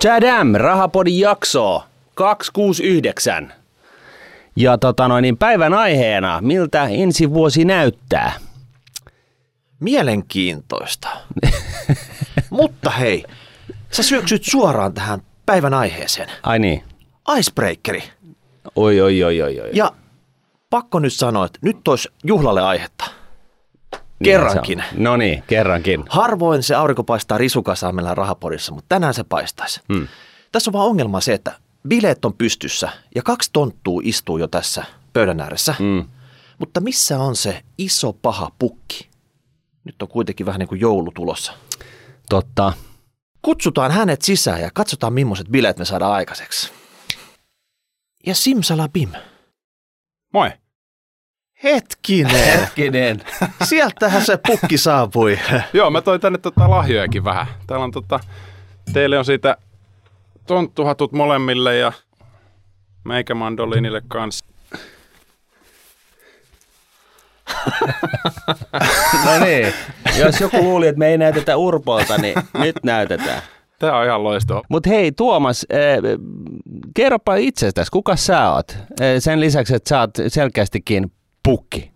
Chadam, Rahapodin jakso 269. Ja tota noin, niin päivän aiheena, miltä ensi vuosi näyttää? Mielenkiintoista. Mutta hei, sä syöksyt suoraan tähän päivän aiheeseen. Ai niin. Icebreakeri. Oi, oi, oi, oi, oi. Ja pakko nyt sanoa, että nyt olisi juhlalle aihetta. Kerrankin. Niin, no niin, kerrankin. Harvoin se aurinko paistaa risukasaamella rahapodissa, mutta tänään se paistaisi. Hmm. Tässä on vaan ongelma se, että bileet on pystyssä ja kaksi tonttua istuu jo tässä pöydän ääressä. Mm. Mutta missä on se iso paha pukki? Nyt on kuitenkin vähän niin kuin joulu tulossa. Totta. Kutsutaan hänet sisään ja katsotaan millaiset bileet me saadaan aikaiseksi. Ja simsalabim. Moi. Hetkinen. Hetkinen. Sieltähän se pukki saapui. Joo, mä toin tänne tota lahjojakin vähän. Täällä on tota, teille on siitä tonttuhatut molemmille ja meikä mandolinille kanssa. No niin. Jos joku luuli, että me ei näytetä Urpolta, niin nyt näytetään. Tää on ihan loistava. Mutta hei Tuomas, äh, kerropa itsestäsi, kuka sä oot? Äh, sen lisäksi, että sä oot selkeästikin pukki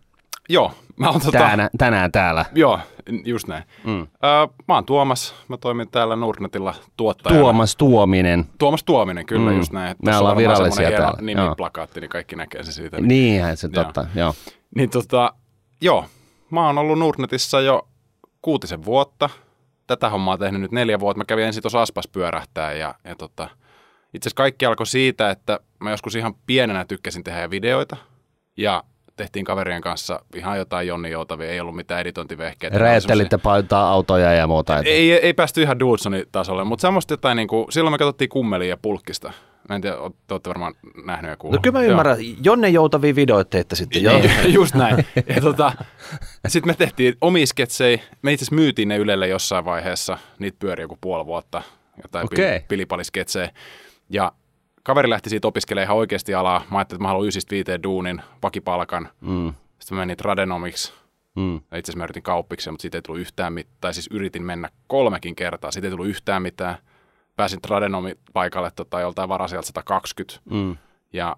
Joo, mä oon tota, tänään, tänään täällä. Joo, just näin. Mm. Öö, mä oon Tuomas, mä toimin täällä Nordnetilla tuottajana. Tuomas Tuominen. Tuomas Tuominen, kyllä Mm. just näin. Me ollaan virallisia täällä. Nimiplakaatti, niin kaikki näkee se siitä. Niinhän se Joo. totta, joo. Niin tota, joo, mä oon ollut Nordnetissa jo kuutisen vuotta. Tätä hommaa tehnyt nyt neljä vuotta. Mä kävin ensin tuossa Aspas pyörähtää ja, ja tota, itse asiassa kaikki alkoi siitä, että mä joskus ihan pienenä tykkäsin tehdä videoita ja tehtiin kaverien kanssa ihan jotain Jonni Joutavia, ei ollut mitään editointivehkeitä. Räjättelitte paitaa autoja ja muuta. semmosia- Ei, ei päästy ihan Dudsonin tasolle, mutta semmoista jotain, niin kuin, silloin me katsottiin kummelia ja pulkkista. Mä en tiedä, te olette varmaan nähnyt ja No kuullut. kyllä mä Joo. ymmärrän. Jonne joutavia videoita teette sitten. Joo. Just näin. Ja tota, sitten me tehtiin omia sketsejä. Me itse asiassa myytiin ne Ylelle jossain vaiheessa. Niitä pyöri joku puoli vuotta. Jotain okay. pilipalisketsejä. Ja kaveri lähti siitä opiskelemaan ihan oikeasti alaa. Mä ajattelin, että mä haluan ysistä viiteen duunin, vakipalkan. Mm, Sitten mä menin tradenomiksi. mm. Itse asiassa mä yritin kauppiksi, mutta siitä ei tullut yhtään mitään. Tai siis yritin mennä kolmekin kertaa. Siitä ei tullut yhtään mitään. Pääsin tradenomi paikalle tota, joltain varasijalta 120. Mm. Ja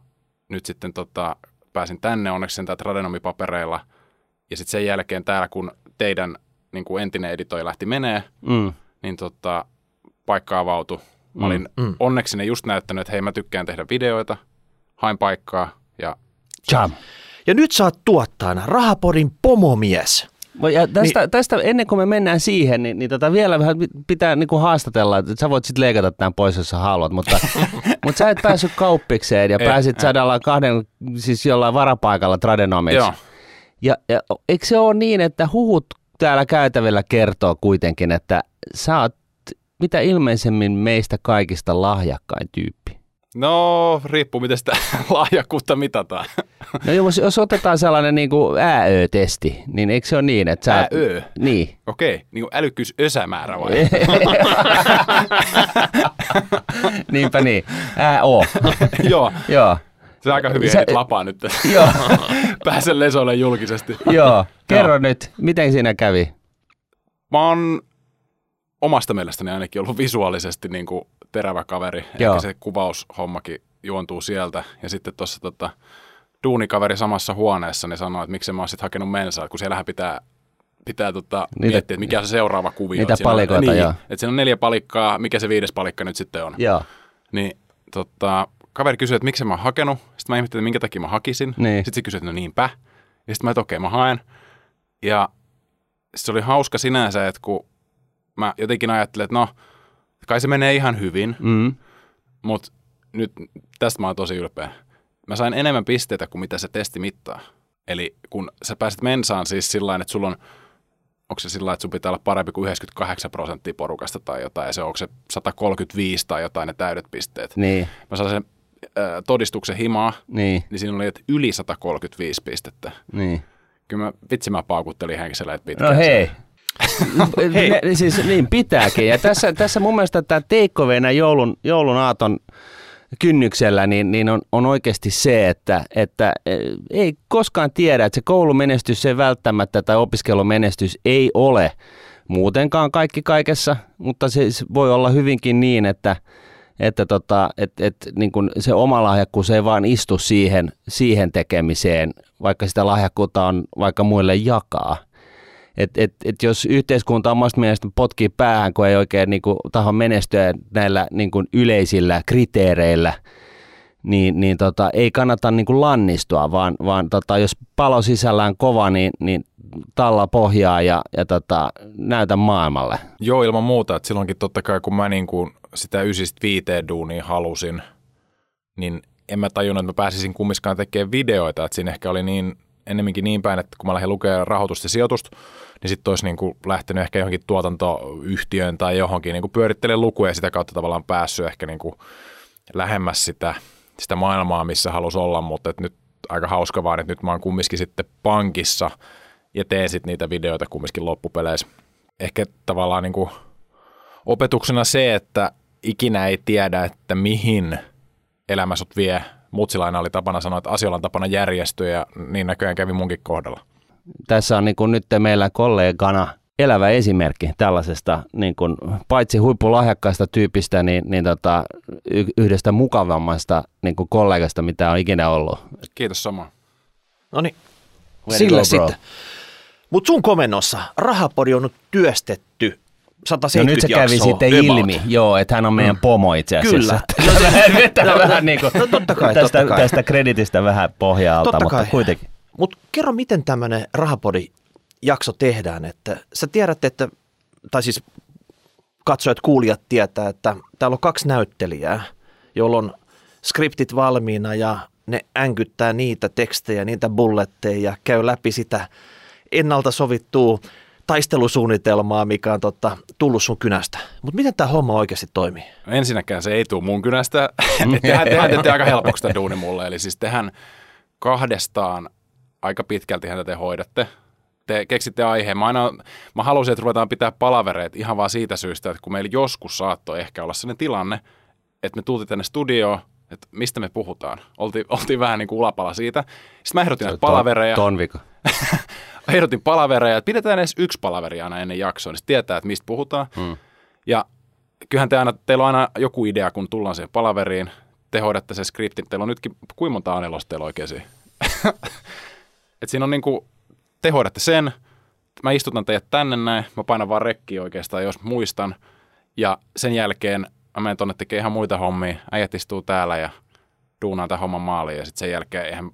nyt sitten tota, pääsin tänne onneksi sen tradenomipapereilla. Ja sitten sen jälkeen täällä, kun teidän niin kuin entinen editoi lähti menee, Mm. niin tota, paikka avautui. Mä olin Mm. mm. onneksi ne just näyttänyt, että hei mä tykkään tehdä videoita, hain paikkaa ja Jam. Ja nyt saat tuottajana Rahapodin pomomies. Ja tästä, niin. tästä, ennen kuin me mennään siihen, niin, niin tota vielä vähän pitää niin kuin haastatella, että sä voit sitten leikata tämän pois, jos sä haluat, mutta, mutta sä et päässyt kauppikseen ja Ei, pääsit ei. sadalla kahden, siis jollain varapaikalla tradenomiksi. joo. Ja, ja eikö se ole niin, että huhut täällä käytävillä kertoo kuitenkin, että sä oot mitä ilmeisemmin meistä kaikista lahjakkain tyyppi? No, riippuu miten sitä lahjakkuutta mitataan. No jos, jos otetaan sellainen niin kuin ääö-testi, niin eikö se ole niin, että sä... Ääö? Niin. Okei, niin kuin älykkyys ösämäärä vai? Niinpä niin. O. joo, Joo. se on aika hyvin Sä- lapaa nyt. Joo. Pääsen lesoille julkisesti. Joo. Kerro nyt, miten siinä kävi? Mä oon omasta mielestäni ainakin ollut visuaalisesti niin kuin terävä kaveri. Joo. Ehkä se kuvaushommakin juontuu sieltä. Ja sitten tuossa tota, duunikaveri samassa huoneessa niin sanoi, että miksi mä oon sitten hakenut mensaa, kun siellähän pitää pitää tota, Niitä- miettiä, että mikä on se seuraava kuvio. Niitä Että siinä on- palikoita, niin, joo. Että siinä on neljä palikkaa, mikä se viides palikka nyt sitten on. Joo. Niin tota, kaveri kysyi, että miksi mä oon hakenut. Sitten mä ihmettelin, että minkä takia mä hakisin. Niin. Sitten se kysyi, että no niinpä. Ja sitten mä, että okei, mä haen. Ja se oli hauska sinänsä, että kun mä jotenkin ajattelin, että no, kai se menee ihan hyvin, Mm. mutta nyt tästä mä oon tosi ylpeä. Mä sain enemmän pisteitä kuin mitä se testi mittaa. Eli kun sä pääset mensaan siis sillä että sulla on, onko se sillä että sun pitää olla parempi kuin 98 prosenttia porukasta tai jotain, ja se onko se 135 tai jotain ne täydet pisteet. Niin, Mä sain sen äh, todistuksen himaa, niin, niin siinä oli että yli 135 pistettä. niin. Kyllä mä, vitsi mä paukuttelin henkisellä, että pitkään. No hei. Hei. Siis niin pitääkin. Ja tässä, tässä mun mielestä tämä teikkoveena joulun, joulun aaton kynnyksellä niin, niin on, on oikeasti se, että, että eh, ei koskaan tiedä, että se koulumenestys se välttämättä tai opiskelumenestys ei ole muutenkaan kaikki kaikessa, mutta se se voi olla hyvinkin niin, että että tota, et, et, niin kun se oma lahjakkuus ei vaan istu siihen, siihen tekemiseen, vaikka sitä lahjakkuutta on vaikka muille jakaa. Et, et, et jos yhteiskunta omasta mielestä potkii päähän, kun ei oikein niin kuin, taho menestyä näillä niin kuin, yleisillä kriteereillä, niin, niin tota, ei kannata niin kuin lannistua, vaan, vaan tota, jos palo sisällään kova, niin, niin talla pohjaa ja, ja tota, näytä maailmalle. Joo, ilman muuta. Että silloinkin totta kai, kun mä niin kuin sitä ysistä viiteen duunia halusin, niin en mä tajunnut, että mä pääsisin kummiskaan tekemään videoita. Että siinä ehkä oli niin, ennemminkin niin päin, että kun mä lähdin lukemaan rahoitusta ja sijoitusta, niin sitten olisi niin kuin lähtenyt ehkä johonkin tuotantoyhtiöön tai johonkin niin pyörittelemään lukuja ja sitä kautta tavallaan päässyt ehkä niin kuin lähemmäs sitä, sitä maailmaa, missä halusi olla, mutta että nyt aika hauska vaan, että nyt mä oon kumminkin sitten pankissa – ja teen sitten niitä videoita kumminkin loppupeleissä. Ehkä tavallaan niin kuin opetuksena se, että ikinä ei tiedä, että mihin elämä sut vie. Mutsilaina oli tapana sanoa, että asioilla on tapana järjestyä ja niin näköjään kävi munkin kohdalla. Tässä on niin kuin nyt meillä kollegana elävä esimerkki tällaisesta niin kuin, paitsi huippulahjakkaasta tyypistä, niin, niin tota, yhdestä mukavammasta niin kuin kollegasta, mitä on ikinä ollut. Kiitos sama. No niin, sille sitten. Mutta sun komennossa rahapodi on nyt työstetty 170 no nyt se kävi jaksoa, sitten about. ilmi, joo, että hän on meidän Mm. pomo itse asiassa. Kyllä. Vetää No, vähän niin kuin no totta kai, tästä, totta kai. tästä kreditistä vähän pohjaa mutta kai. kuitenkin. Mutta kerro, miten tämmöinen rahapodi jakso tehdään, että sä tiedät, että, tai siis katsojat, kuulijat tietää, että täällä on kaksi näyttelijää, joilla on skriptit valmiina ja ne änkyttää niitä tekstejä, niitä bulletteja ja käy läpi sitä ennalta sovittua taistelusuunnitelmaa, mikä on totta, tullut sun kynästä. Mutta miten tämä homma oikeasti toimii? Ensinnäkään se ei tule mun kynästä. tehän, tehän teette aika helpoksi tämä duuni mulle. Eli siis tehän kahdestaan aika pitkälti häntä te hoidatte. Te keksitte aiheen. Mä, aina, mä halusin, että ruvetaan pitää palavereita ihan vaan siitä syystä, että kun meillä joskus saattoi ehkä olla sellainen tilanne, että me tultiin tänne studioon, että mistä me puhutaan. Oltiin, oltiin vähän niin kuin ulapala siitä. Sitten mä ehdotin näitä palavereja. Ton vika. ehdotin palavereja, että pidetään edes yksi palaveri aina ennen jaksoa, niin tietää, että mistä puhutaan. Mm. Ja kyllähän te aina, teillä on aina joku idea, kun tullaan siihen palaveriin, te hoidatte sen skriptin, teillä on nytkin, kuinka monta anelosta teillä oikein siinä? Et siinä on niinku, te hoidatte sen, mä istutan teidät tänne näin, mä painan vaan rekkiä oikeastaan, jos muistan, ja sen jälkeen mä menen tonne tekemään ihan muita hommia, äijät istuu täällä ja duunaan tämän homman maaliin, ja sitten sen jälkeen eihän,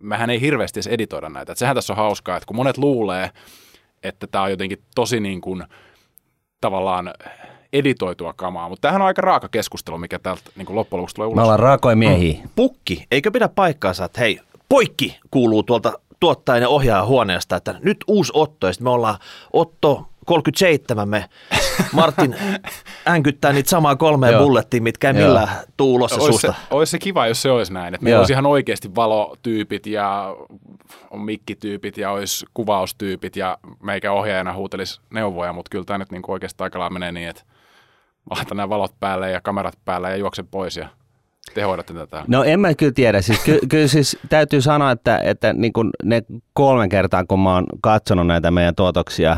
mehän ei hirveästi edes editoida näitä. Et sehän tässä on hauskaa, että kun monet luulee, että tämä on jotenkin tosi niin kuin, tavallaan editoitua kamaa, mutta tämähän on aika raaka keskustelu, mikä täältä niin kuin loppujen lopuksi tulee ulos. Me ollaan raakoja miehiä. Pukki, eikö pidä paikkaansa, että hei, poikki kuuluu tuolta tuottajan ja ohjaajan huoneesta, että nyt uusi Otto, ja sitten me ollaan Otto 37, me Martin änkyttää niitä samaa kolmea bullettia, mitkä ei millään tuu ulos se Olisi suusta. se, olisi se kiva, jos se olisi näin, että meillä olisi ihan oikeasti valotyypit ja on mikkityypit ja olisi kuvaustyypit ja meikä ohjaajana huutelisi neuvoja, mutta kyllä tämä nyt niin oikeastaan aika lailla menee niin, että laitan nämä valot päälle ja kamerat päälle ja juoksen pois ja te hoidatte tätä. No en mä kyllä tiedä. Siis, ky- kyllä siis täytyy sanoa, että, että niin kuin ne kolme kertaa, kun mä oon katsonut näitä meidän tuotoksia,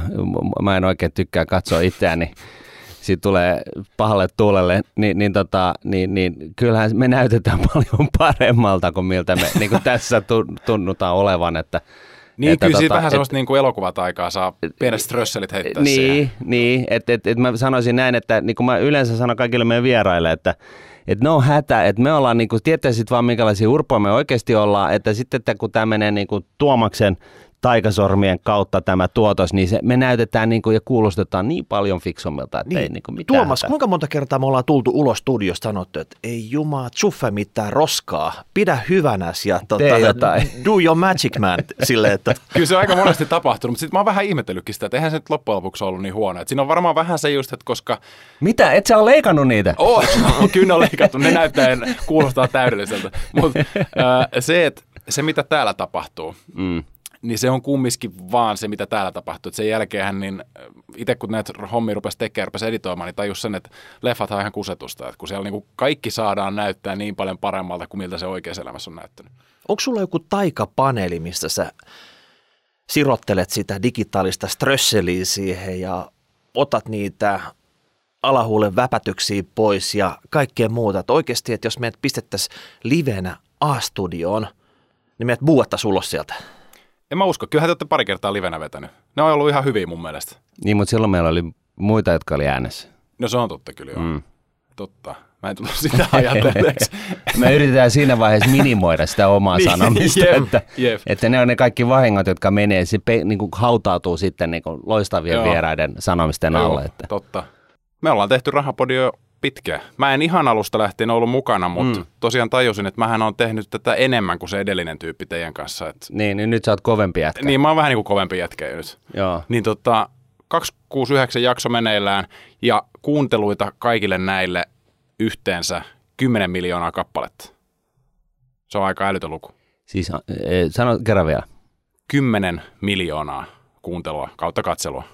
mä en oikein tykkää katsoa itseäni, siitä tulee pahalle tuulelle, niin, niin, tota, niin, niin kyllähän me näytetään paljon paremmalta kuin miltä me niin kuin tässä tu- tunnutaan olevan. Että, Niin, että kyllä siitä tota, vähän et- sellaista niin kuin elokuvat aikaa saa pienet strösselit heittää siihen. Niin, niin että et, et mä sanoisin näin, että niin kuin mä yleensä sanon kaikille meidän vieraille, että että ne on hätä, että me ollaan, niin kuin, tietäisit vaan minkälaisia urpoja me oikeasti ollaan, että sitten että kun tämä menee niin kuin Tuomaksen taikasormien kautta tämä tuotos, niin se, me näytetään niin kuin, ja kuulostetaan niin paljon fiksummilta, että ei niin kuin mitään Tuomas, hätää. kuinka monta kertaa me ollaan tultu ulos studiosta sanottu, että ei jumaa, tsuffe mitään roskaa, pidä hyvänäs ja tota, Tee jotain. do your magic man silleen, että Kyllä se on aika monesti tapahtunut, mutta sitten mä oon vähän ihmetellytkin sitä, että eihän se nyt loppujen lopuksi ollut niin huono. Et siinä on varmaan vähän se just, että koska Mitä, et sä ole leikannut niitä? Oh, kyllä ne on leikattu. Ne näyttää, kuulostaa täydelliseltä. Mutta se, että se mitä täällä tapahtuu, Mm. Niin se on kumminkin vaan se, mitä täällä tapahtuu. Et sen jälkeen niin itse kun näitä hommia rupesi tekemään, rupesi editoimaan, niin tajus sen, että leffat on ihan kusetusta. Et kun siellä niinku kaikki saadaan näyttää niin paljon paremmalta kuin miltä se oikeassa elämässä on näyttänyt. onko sulla joku taikapaneeli, mistä sä sirottelet sitä digitaalista strösseliä siihen ja otat niitä alahuulen väpätyksiä pois ja kaikkea muuta. Että oikeasti, että jos meidät pistettäisiin livenä A-studioon, niin meidät buuattaisiin ulos sieltä. En mä usko, kyllähän te olette pari kertaa livenä vetänyt. Ne on ollut ihan hyviä mun mielestä. Niin, mutta silloin meillä oli muita, jotka oli äänessä. No se on totta kyllä joo. Mm. Totta. Mä en tullut sitä ajatelleeksi. Me yritetään siinä vaiheessa minimoida sitä omaa Niin, sanomista, jep, että, jep. että ne on ne kaikki vahingot, jotka menee, se pe, niin kuin hautautuu sitten niin kuin loistavien Joo. vieraiden sanomisten Joo, alle. Että. Totta. Me ollaan tehty Rahapodi jo pitkään. Mä en ihan alusta lähtien ollut mukana, mutta Mm. tosiaan tajusin, että mähän on tehnyt tätä enemmän kuin se edellinen tyyppi teidän kanssa. Et, Niin, niin nyt sä oot kovempi jätkä. niin mä oon vähän niin kuin kovempi jätkä nyt. Joo. Niin tota, 269 jakso meneillään ja kuunteluita kaikille näille yhteensä 10 miljoonaa kappaletta. Se on aika älytön luku. Siis e, sano kerran vielä. 10 miljoonaa kuuntelua kautta katselua.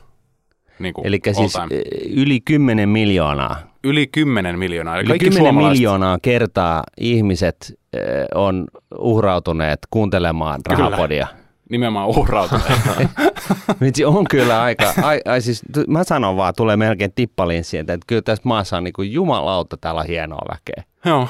Niin kuin Eli siis time. e, yli 10 miljoonaa. Yli 10 miljoonaa. Eli Yli kaikki 10 suomalaiset- miljoonaa kertaa ihmiset e, on uhrautuneet kuuntelemaan Kyllä. rahapodia. Nimenomaan uhrautuneet. Vitsi, on kyllä aika, ai, ai siis, t- mä sanon vaan, tulee melkein tippalinssiin, että kyllä tässä maassa on niin kuin jumalauta, täällä on hienoa väkeä. Joo.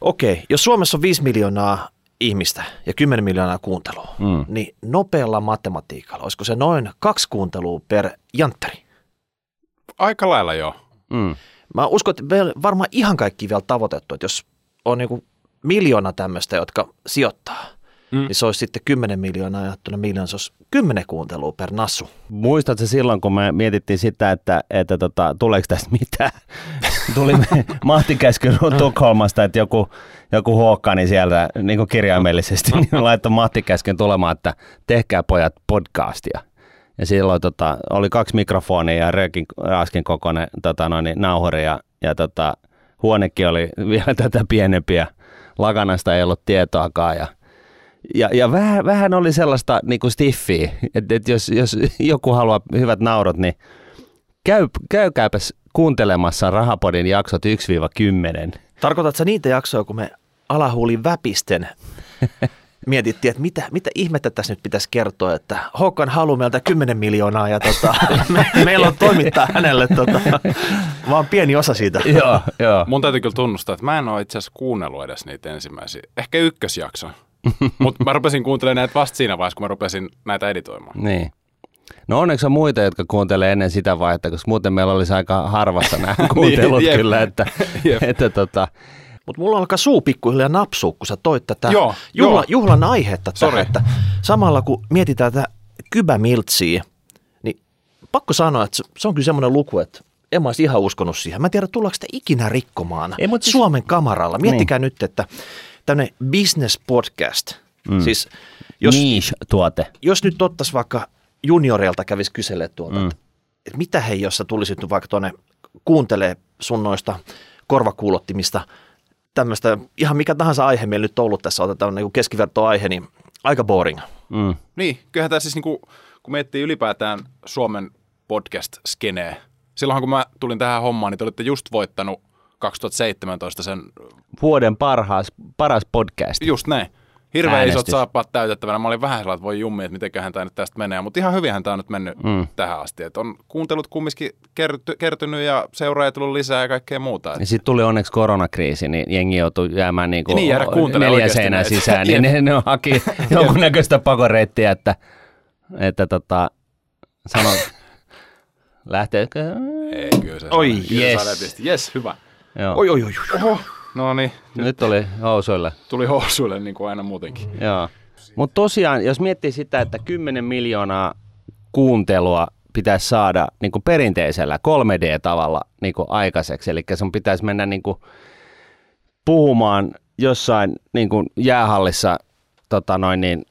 Okei, jos Suomessa on 5 miljoonaa ihmistä ja 10 miljoonaa kuuntelua, Mm. niin nopealla matematiikalla, olisiko se noin kaksi kuuntelua per janttari? Aika lailla joo. Mm. Mä uskon, että varmaan ihan kaikki vielä tavoitettu, että jos on niin miljoona tämmöistä, jotka sijoittaa, Mm. niin se olisi sitten 10 miljoonaa jaettuna miljoona, se olisi 10 kuuntelua per nassu. Muistatko silloin, kun me mietittiin sitä, että, että tota, tuleeko tästä mitään? Tuli me- Mahti käsky Tukholmasta, että joku, joku huokkani sieltä niin kuin kirjaimellisesti niin laittoi Mahti käskyn tulemaan, että tehkää pojat podcastia. Ja silloin tota, oli kaksi mikrofonia ja röökin raskin kokoinen tota, noin, niin, nauhuri ja, ja tota, huonekin oli vielä tätä pienempi ja lakanasta ei ollut tietoakaan ja ja, ja vähän, vähän oli sellaista niin kuin stiffiä, että, että jos, jos joku haluaa hyvät naurot, niin käy, käykääpäs kuuntelemassa Rahapodin jaksot 1-10. Tarkoitatko sä niitä jaksoja, kun me alahuulin väpisten mietittiin, että mitä, mitä ihmettä tässä nyt pitäisi kertoa, että Håkan haluaa meiltä 10 miljoonaa ja tota, me, meillä on toimittaa hänelle tota, vaan pieni osa siitä. joo, joo. Mun täytyy kyllä tunnustaa, että mä en ole itse asiassa kuunnellut edes niitä ensimmäisiä. Ehkä ykkösjakso. Mutta mä rupesin kuuntelemaan näitä vasta siinä vaiheessa, kun mä rupesin näitä editoimaan. Niin. No onneksi on muita, jotka kuuntelee ennen sitä vaihetta, koska muuten meillä olisi aika harvassa nämä kuuntelut jep. kyllä, että, Jep. että tota, Mutta mulla alkaa suu pikkuhiljaa napsua, kun sä toit tätä Joo, juhla, joo. juhlan aihetta tähän, että samalla kun mietitään tätä kybämiltsiä, niin pakko sanoa, että se- on kyllä semmoinen luku, että en mä olisi ihan uskonut siihen. Mä en tiedä, tullaanko sitä ikinä rikkomaan Ei, mut siis- Suomen kamaralla. Miettikää niin. nyt, että tämmöinen business podcast, mm. siis jos, niche-tuote. jos nyt ottaisiin vaikka junioreilta kävisi kyselemään tuolta, mm. että, että mitä hei, jos sä tulisit nyt vaikka tuonne kuuntelee sun noista korvakuulottimista tämmöistä, ihan mikä tahansa aihe meillä nyt on ollut tässä, otetaan niin keskivertoaihe, niin aika boring. Mm. Niin, kyllähän tämä siis niinku, kun miettii ylipäätään Suomen podcast-skeneä. Silloinhan kun mä tulin tähän hommaan, niin te olitte just voittanut 2017 sen, Vuoden parhaas, paras podcast. just näin. Hirveän Äänestys. isot saappaat täytettävänä. Mä olin vähän sellainen, että voi jummi, että mitenköhän tämä nyt tästä menee. Mutta ihan hyvinhän tämä on nyt mennyt Mm. tähän asti. Et on kuuntelut kumminkin kerty, kertynyt ja seuraajia tullut lisää ja kaikkea muuta. Ja sitten tuli onneksi koronakriisi, niin jengi joutui jäämään niin kuin Niin, jäädä seinän näitä. sisään, niin ne, ne haki jonkunnäköistä pakoreittiä, että, että tota, sano, lähteekö? Ei, kyllä se Oi, yes. Yes, hyvä. Joo. Oi, oi, oi. Oho, no niin, Nyt oli housuille. tuli housuille niin kuin aina muutenkin. Joo. Mutta tosiaan, jos miettii sitä, että 10 miljoonaa kuuntelua pitäisi saada niin kuin perinteisellä 3D-tavalla niin kuin aikaiseksi, eli sun pitäisi mennä niin kuin puhumaan jossain niin kuin jäähallissa tota noin niin,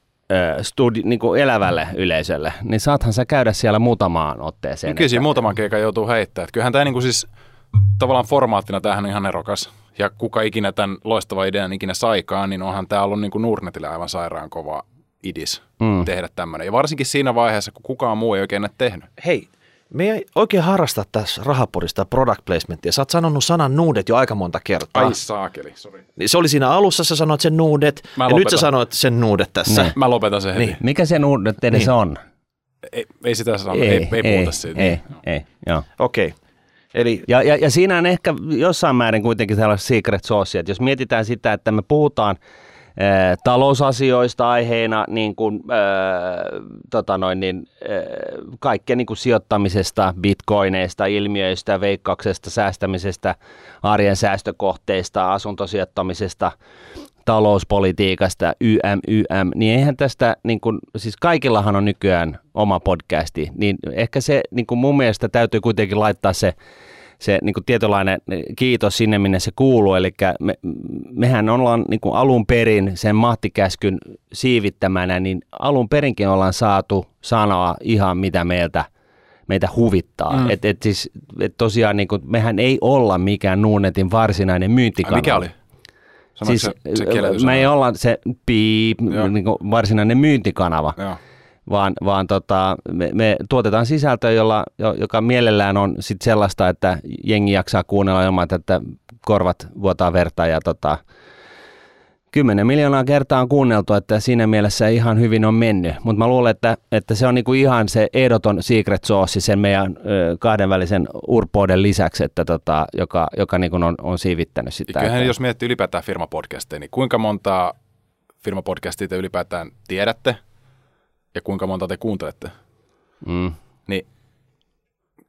studi, niin kuin elävälle yleisölle, niin saathan sä käydä siellä muutamaan otteeseen. No kyllä siinä muutaman keikan joutuu heittämään. Kyllähän tämä niin kuin siis tavallaan formaattina tämähän on ihan erokas. Ja kuka ikinä tämän loistava idean ikinä saikaan, niin onhan tämä ollut niin kuin Nurnetille aivan sairaan kova idis Mm. tehdä tämmöinen. Ja varsinkin siinä vaiheessa, kun kukaan muu ei oikein näitä tehnyt. Hei, me ei oikein harrasta tässä rahapodista product placementia. Sä oot sanonut sanan nuudet jo aika monta kertaa. Ai saakeli, sori. Niin se oli siinä alussa, sä sanoit sen nuudet, Mä ja nyt sä lopetan. sanoit sen nuudet tässä. Niin. Mä lopetan sen heti. Niin. Mikä se nyt edes Niin. on? Ei, ei sitä sano, ei, ei, ei puhuta siitä. Ei, ei, joo. Okei. Eli Ja, ja, ja siinä on ehkä jossain määrin kuitenkin sellainen secret sauce, että jos mietitään sitä, että me puhutaan ää, talousasioista aiheena, niin kuin, ää, tota noin, niin, ää, kaikkea niin kuin sijoittamisesta, bitcoineista, ilmiöistä, veikkauksesta, säästämisestä, arjen säästökohteista, asuntosijoittamisesta, talouspolitiikasta, YM, YM, niin eihän tästä, niin kuin, siis kaikillahan on nykyään oma podcasti, niin ehkä se niin kuin mun mielestä täytyy kuitenkin laittaa se, se niin kuin tietynlainen kiitos sinne, minne se kuuluu, eli me, mehän ollaan niin kuin alun perin sen mahtikäskyn siivittämänä, niin alun perinkin ollaan saatu sanoa ihan mitä meiltä meitä huvittaa. Mm. Et, et siis, et tosiaan niin kuin, mehän ei olla mikään Nuunetin varsinainen Ai, myyntikanava. mikä oli? Sanoitko Siis se, se me ei olla se piip, niin kuin varsinainen myyntikanava, Joo. vaan, vaan tota, me, me tuotetaan sisältöä, jolla, jo- joka mielellään on sit sellaista, että jengi jaksaa kuunnella ilman, että korvat vuotaa verta ja tota, 10 miljoonaa kertaa on kuunneltu, että siinä mielessä ihan hyvin on mennyt. Mutta mä luulen, että, että se on niinku ihan se ehdoton secret sauce sen meidän ö, kahdenvälisen urpouden lisäksi, että tota, joka, joka niinku on, on siivittänyt sitä. Kyllähän että- jos miettii ylipäätään firmapodcasteja, niin kuinka monta firmapodcastia te ylipäätään tiedätte ja kuinka monta te kuuntelette? mm. Niin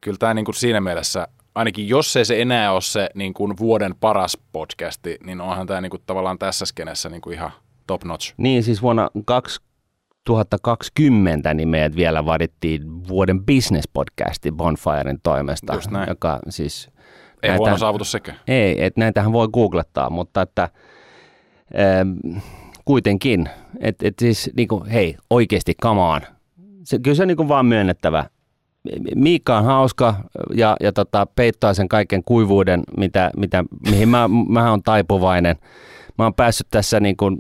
kyllä tämä niin kuin siinä mielessä, ainakin jos ei se enää ole se niin kuin vuoden paras podcasti, niin onhan tämä niin kuin tavallaan tässä skenessä niin kuin ihan top notch. Niin, siis vuonna 2020 niin meidät vielä vadittiin vuoden business-podcasti Bonfiren toimesta, Just näin. joka siis... Ei näitä- huono saavutus sekään. Ei, että näitähän voi googlettaa, mutta että ähm, kuitenkin, että et siis niinku, hei, oikeasti, come on. Se, kyllä se on niinku vaan myönnettävä. Miikka on hauska ja, ja tota, peittaa sen kaiken kuivuuden, mitä, mitä, mihin mä, mä on taipuvainen. Mä oon päässyt tässä niin kuin,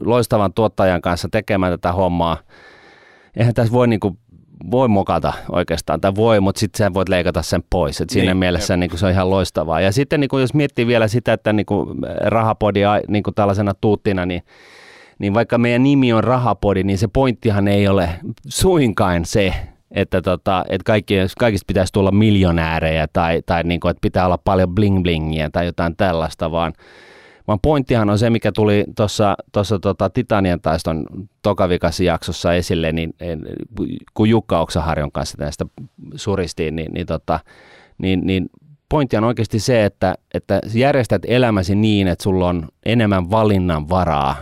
loistavan tuottajan kanssa tekemään tätä hommaa. Eihän tässä voi, niin kuin, voi mokata oikeastaan, tai voi, mutta sitten sä voit leikata sen pois. Et siinä Niin, mielessä niin kuin, se on ihan loistavaa. Ja sitten niin kuin, jos miettii vielä sitä, että niin kuin, rahapodia niin kuin tällaisena tuuttina, niin niin vaikka meidän nimi on Rahapodi, niin se pointtihan ei ole suinkaan se, että, tota, että kaikki, kaikista pitäisi tulla miljonäärejä tai, tai niin kuin, että pitää olla paljon bling-blingiä tai jotain tällaista, vaan, vaan pointtihan on se, mikä tuli tuossa tota Titanian taiston tokavikassa jaksossa esille, niin en- kun Jukka Oksaharjon kanssa tästä suristiin, niin, niin, tota, niin, niin pointti on oikeasti se, että, että järjestät elämäsi niin, että sulla on enemmän valinnan varaa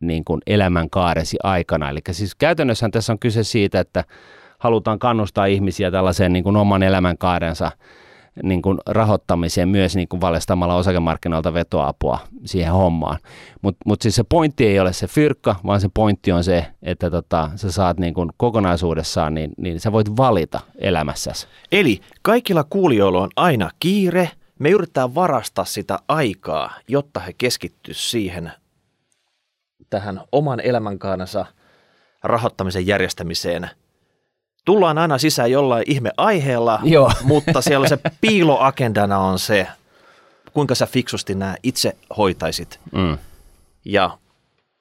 niin kuin elämänkaaresi aikana. Eli siis käytännössä tässä on kyse siitä, että halutaan kannustaa ihmisiä tällaiseen niin kuin oman elämänkaarensa niin kuin rahoittamiseen myös niin kuin valjastamalla osakemarkkinoilta vetoapua siihen hommaan. Mutta mut siis se pointti ei ole se fyrkka, vaan se pointti on se, että tota, sä saat niin kuin kokonaisuudessaan, niin, niin sä voit valita elämässäsi. Eli kaikilla kuulijoilla on aina kiire. Me yritetään varastaa sitä aikaa, jotta he keskittyisivät siihen tähän oman elämänkaarensa rahoittamisen järjestämiseen. Tullaan aina sisään jollain ihme aiheella, Joo. mutta siellä se piiloagendana on se, kuinka sä fiksusti nämä itse hoitaisit Mm. ja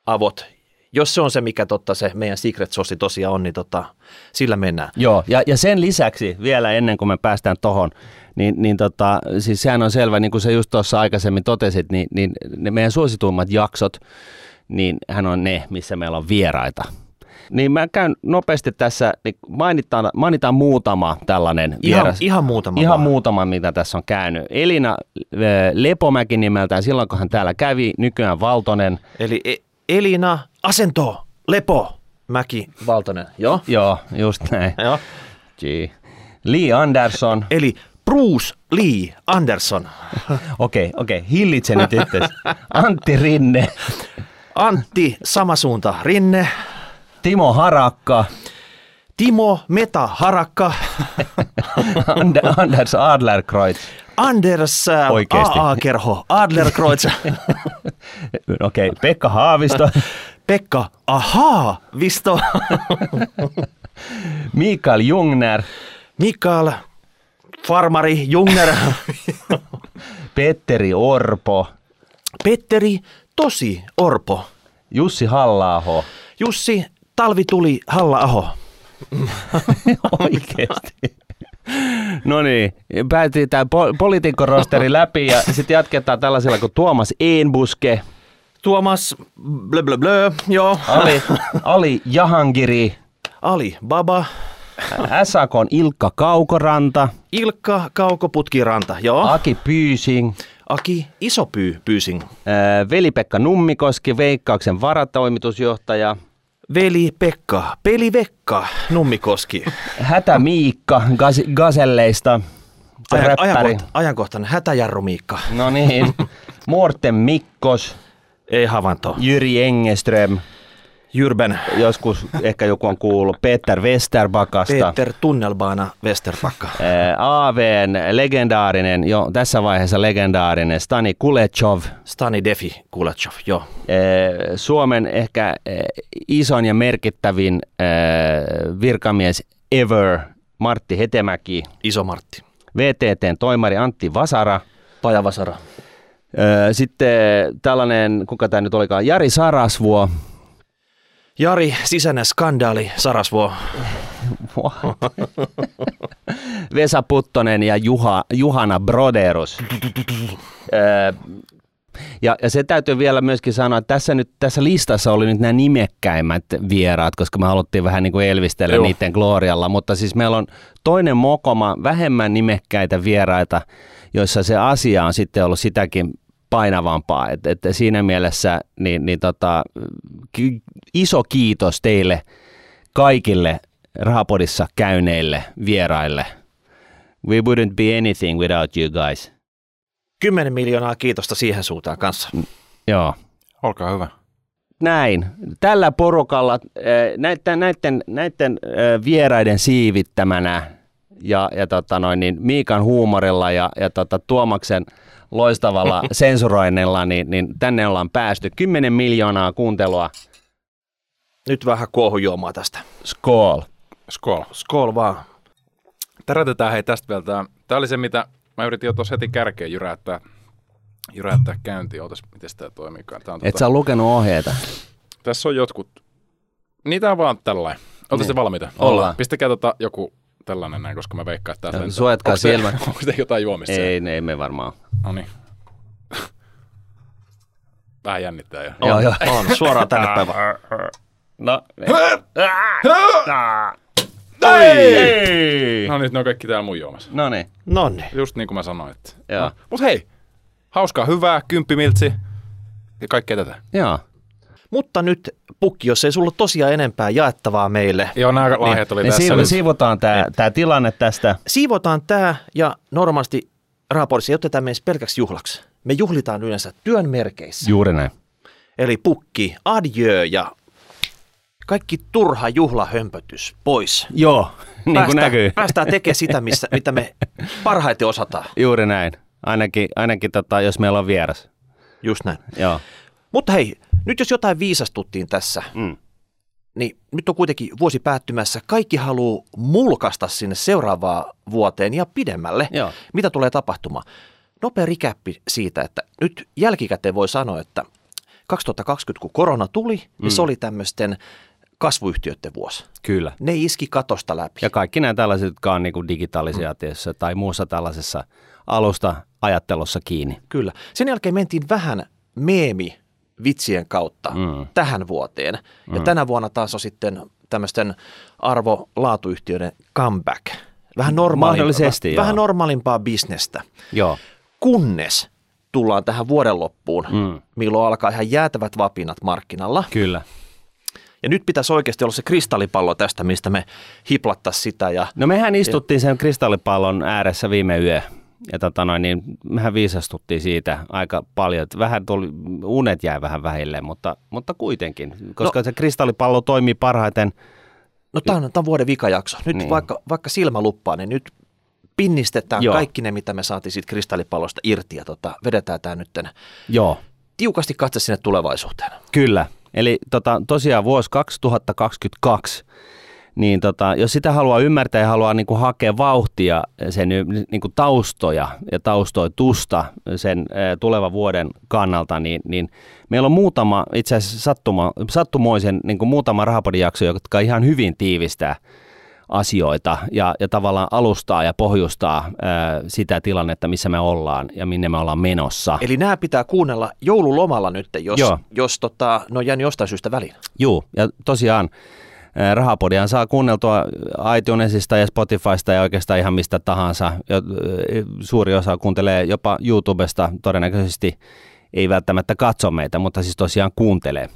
avot. Jos se on se, mikä totta se meidän secret sauce tosiaan on, niin tota, sillä mennään. Joo, ja, ja sen lisäksi vielä ennen kuin me päästään tohon, niin, niin tota, siis sehän on selvä, niin kuin sä just tuossa aikaisemmin totesit, niin, niin ne meidän suosituimmat jaksot, niin hän on ne, missä meillä on vieraita. Niin mä käyn nopeasti tässä, niin mainitaan, mainitaan muutama tällainen Ihan, vieras. ihan muutama Ihan vaan. muutama, mitä tässä on käynyt. Elina äh, Lepomäki nimeltään, silloin kun hän täällä kävi, nykyään Valtonen. Eli E- Elina, asento, lepo, Mäki, Valtonen. Joo. Joo, just näin. Joo. Gee. Lee Anderson. Eli Bruce Lee Anderson, Okei, okei, hillitse nyt itse. Antti Rinne, Antti Samasuunta Rinne, Timo Harakka, Timo Meta Harakka, And- Anders Adlerkreutz. Anders äh, Oikeesti. AA-kerho Adlerkreutz, Okei, Pekka Haavisto, Pekka Ahaa Visto, Mikael Jungner, Mikael Farmari Jungner, Petteri Orpo, Petteri Tosi Orpo, Jussi halla Jussi Talvituli Halla-aho, Oikeasti. No niin, päätiin tämä po- poliitikkorosteri läpi ja sitten jatketaan tällaisella kuin Tuomas Eenbuske, Tuomas, blö blö blö, joo. Ali, Ali Jahangiri, Ali Baba, SAK on Ilkka Kaukoranta, Ilkka Kaukoputkiranta, joo. Aki Pyysing, Aki Isopyy Pyysing, Veli-Pekka Nummikoski, Veikkauksen varatoimitusjohtaja, Veli Pekka, Peli Vekka, Nummikoski. Hätä Miikka Gas- Gaselleista, se Ajan, ajankohta, ajankohtainen hätäjarru Miikka. No niin, Morten Mikkos, Ei havaintoa. Jyri Engeström, Jyrben, joskus ehkä joku on kuullut, Peter Westerbakasta. Peter Tunnelbaana Westerpakka. Ää, AVn legendaarinen, jo tässä vaiheessa legendaarinen Stani Kulechov, Stani Defi Kulachov, joo. ää, Suomen ehkä ää, ison ja merkittävin virkamies ever, Martti Hetemäki, Iso Martti. VTTn toimari Antti Vasara, Paja Vasara. sitten tällainen, kuka tämä nyt olikaan, Jari Sarasvuo, Jari, sisäinen skandaali, Sarasvuo. Vesa Puttonen ja Juha, Juhana Broderus. Ja, ja se täytyy vielä myöskin sanoa, että tässä, nyt, tässä listassa oli nyt nämä nimekkäimmät vieraat, koska me haluttiin vähän niin kuin elvistellä Joo. niiden glorialla, mutta siis meillä on toinen mokoma, vähemmän nimekkäitä vieraita, joissa se asia on sitten ollut sitäkin painavampaa. Et, et siinä mielessä niin, niin tota, ki- iso kiitos teille kaikille Rahapodissa käyneille vieraille. We wouldn't be anything without you guys. 10 miljoonaa kiitosta siihen suuntaan kanssa. Joo. Olkaa hyvä. Näin. Tällä porukalla eh, näiden, näiden, näiden eh, vieraiden siivittämänä ja, ja tota noin, niin Miikan huumorilla ja, ja tota Tuomaksen loistavalla sensuroinnilla, niin, niin tänne ollaan päästy. 10 miljoonaa kuuntelua. Nyt vähän kuohujuomaa tästä. Skool. Skol. Skol vaan. Tärätetään hei tästä vielä. Tämä, tämä oli se, mitä mä yritin jo tuossa heti kärkeen jyräyttää, jyräyttää käyntiin. Ootas, miten tämä toimiikaan. Tämä on Et tota, sä ole lukenut ohjeita. Tässä on jotkut. Niitä on vaan tällainen. Oletteko te Niin. valmiita? Ollaan. Pistäkää tota joku tällainen näin, koska mä veikkaan, että lentää. Suojatkaa silmät. Onko te jotain juomista? Ei, ei me varmaan. No niin. Vähän jännittää jo. Joo, joo. On, suoraan tänne päivään. No. Ei! No nyt ne on kaikki täällä mun juomassa. No niin. Nonni. Just niin kuin mä sanoin. Että. Joo. No. Mut hei, hauskaa, hyvää, kymppimiltsi ja kaikkea tätä. Joo. Mutta nyt, Pukki, jos ei sulla tosiaan enempää jaettavaa meille, Joo, nämä lahjat oli Me tässä siiv- nyt. siivotaan tämä tää tilanne tästä. siivotaan tämä ja normaalisti Rahapodissa ei oteta meistä pelkäksi juhlaksi. Me juhlitaan yleensä työn merkeissä. Juuri näin. Eli Pukki, adieu ja kaikki turha juhlahömpötys pois. Joo, niin kuin näkyy. päästään tekemään sitä, missä, mitä me parhaiten osataan. Juuri näin. Ainakin, ainakin tota, jos meillä on vieras. Just näin. Joo. Mutta hei, nyt jos jotain viisastuttiin tässä, Mm. niin nyt on kuitenkin vuosi päättymässä. Kaikki haluaa mulkasta sinne seuraavaan vuoteen ja pidemmälle. Joo. Mitä tulee tapahtumaan? Nopea rikäppi siitä, että nyt jälkikäteen voi sanoa, että 2020 kun korona tuli, mm. niin se oli tämmöisten kasvuyhtiöiden vuosi. Kyllä. Ne iski katosta läpi. Ja kaikki nämä tällaiset, jotka on niin digitalisaatiossa tai muussa tällaisessa alusta ajattelussa kiinni. Kyllä. Sen jälkeen mentiin vähän meemi vitsien kautta mm. tähän vuoteen. Ja tänä vuonna taas on sitten tämmöisten arvo-laatuyhtiöiden comeback. Vähän, normaali, Mahdollisesti, vähän normaalimpaa bisnestä. Joo. Kunnes tullaan tähän vuoden loppuun, Mm. mm. milloin alkaa ihan jäätävät vapinat markkinalla. Kyllä. Ja nyt pitäisi oikeasti olla se kristallipallo tästä, mistä me hiplattaisiin sitä. Ja No mehän istuttiin sen kristallipallon ääressä viime yö. Ja tota noin, niin mehän viisastuttiin siitä aika paljon. Että Vähän tuli, unet jäi vähän vähille, mutta, mutta kuitenkin. Koska no, se kristallipallo toimii parhaiten. no tämä on, on vuoden vikajakso. Nyt Niin. vaikka, vaikka silmä luppaa, niin nyt pinnistetään. Joo. kaikki ne, mitä me saatiin siitä kristallipallosta irti ja tota, vedetään tämä nyt Joo, tiukasti katse sinne tulevaisuuteen. Kyllä. Eli tota, tosiaan vuosi 2022, niin tota, jos sitä haluaa ymmärtää ja haluaa niin kuin hakea vauhtia, sen niin kuin taustoja ja taustoitusta sen tulevan vuoden kannalta, niin, niin meillä on muutama, itse asiassa sattuma, sattumoisen niin kuin muutama rahapodin jakso, jotka ihan hyvin tiivistää asioita ja, ja tavallaan alustaa ja pohjustaa ää, sitä tilannetta, missä me ollaan ja minne me ollaan menossa. Eli nämä pitää kuunnella joululomalla nyt, jos, Joo. jos tota, ne on jäänyt jostain syystä väliin. Juu, ja tosiaan ää, Rahapodiaan saa kuunneltua iTunesista ja Spotifysta ja oikeastaan ihan mistä tahansa. Suuri osa kuuntelee jopa YouTubesta, todennäköisesti ei välttämättä katso meitä, mutta siis tosiaan kuuntelee.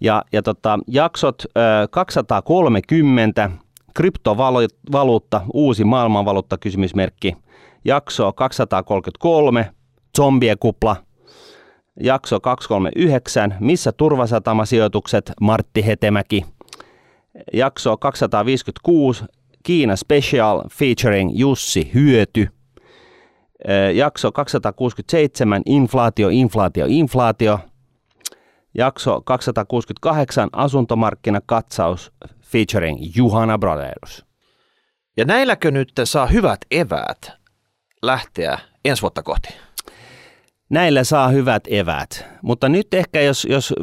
Ja, ja tota, jaksot ää, 230, kryptovaluutta, uusi maailmanvaluutta kysymysmerkki. Jakso 233, zombien kupla, jakso 239, missä turvasatama-sijoitukset, Martti Hetemäki. Jakso 256, Kiina Special featuring Jussi Hyöty. Jakso 267, inflaatio, inflaatio, inflaatio. Jakso 268, asuntomarkkinakatsaus featuring Juhana Brothers. Ja näilläkö nyt saa hyvät eväät lähteä ensi vuotta kohti? Näillä saa hyvät eväät, mutta nyt ehkä jos, jos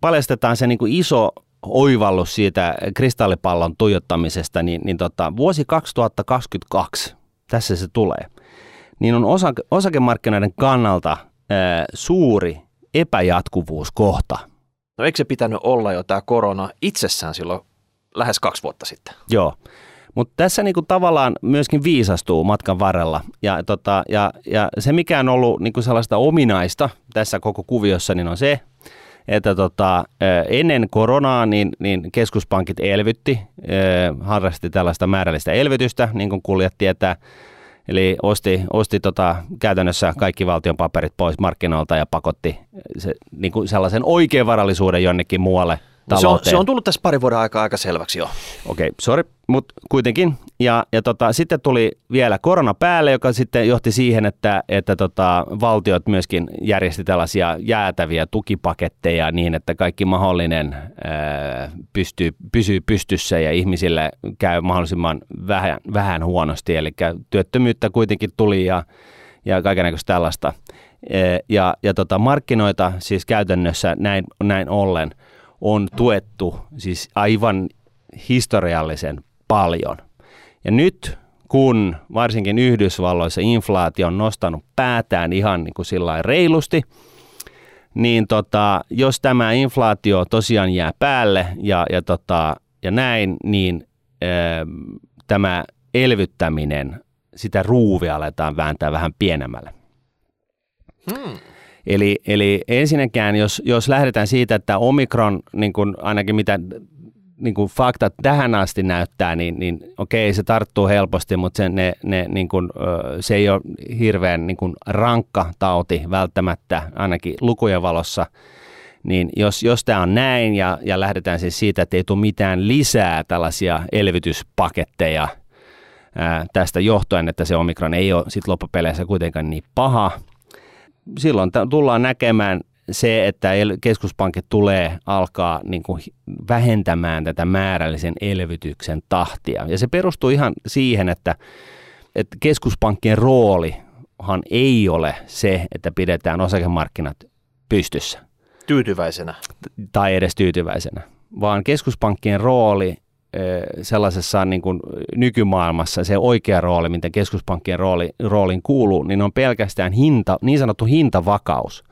paljastetaan se niin kuin iso oivallus siitä kristallipallon tuijottamisesta, niin, niin tota, vuosi 2022, tässä se tulee, niin on osake, osakemarkkinoiden kannalta ää, suuri epäjatkuvuuskohta. No eikö se pitänyt olla jo tämä korona itsessään silloin lähes kaksi vuotta sitten? Joo, mutta tässä niinku tavallaan myöskin viisastuu matkan varrella. Ja, tota, ja, ja se, mikä on ollut niinku sellaista ominaista tässä koko kuviossa, niin on se, että tota, ennen koronaa niin, niin keskuspankit elvytti, harrasti tällaista määrällistä elvytystä, niin kuin kuulijat tietää. Eli osti, osti tota, käytännössä kaikki valtion paperit pois markkinoilta ja pakotti se, niin kuin sellaisen oikean varallisuuden jonnekin muualle No se, on, talouteen. se on tullut tässä pari vuoden aikaa aika selväksi jo. Okei, okay, sorry, mutta kuitenkin. Ja, ja tota, sitten tuli vielä korona päälle, joka sitten johti siihen, että, että tota, valtiot myöskin järjesti tällaisia jäätäviä tukipaketteja niin, että kaikki mahdollinen ää, pystyy, pysyy pystyssä ja ihmisille käy mahdollisimman vähän, vähän huonosti. Eli työttömyyttä kuitenkin tuli ja, ja kaikenlaista tällaista. Ee, Ja, ja tota, markkinoita siis käytännössä näin, näin ollen on tuettu siis aivan historiallisen paljon. Ja nyt kun varsinkin Yhdysvalloissa inflaatio on nostanut päätään ihan niin kuin sillä reilusti, niin tota, jos tämä inflaatio tosiaan jää päälle ja, ja, tota, ja näin, niin ää, tämä elvyttäminen, sitä ruuvia aletaan vääntää vähän pienemmälle. Hmm. Eli, eli ensinnäkään, jos, jos lähdetään siitä, että omikron, niin kuin ainakin mitä niin kuin faktat tähän asti näyttää, niin, niin okei, se tarttuu helposti, mutta se, ne, ne, niin kuin, se ei ole hirveän niin kuin rankka tauti välttämättä, ainakin lukujen valossa. Niin jos, jos tämä on näin ja, ja lähdetään siis siitä, että ei tule mitään lisää tällaisia elvytyspaketteja ää, tästä johtuen, että se omikron ei ole sit loppupeleissä kuitenkaan niin paha, silloin t- tullaan näkemään se, että keskuspankit tulee alkaa niin kuin vähentämään tätä määrällisen elvytyksen tahtia. Ja se perustuu ihan siihen, että, että keskuspankkien roolihan ei ole se, että pidetään osakemarkkinat pystyssä Tyytyväisenä. tai edes tyytyväisenä, vaan keskuspankkien rooli ö, sellaisessa niin kuin nykymaailmassa, se oikea rooli, mitä keskuspankkien rooli, rooliin kuuluu, niin on pelkästään hinta, niin sanottu hintavakaus.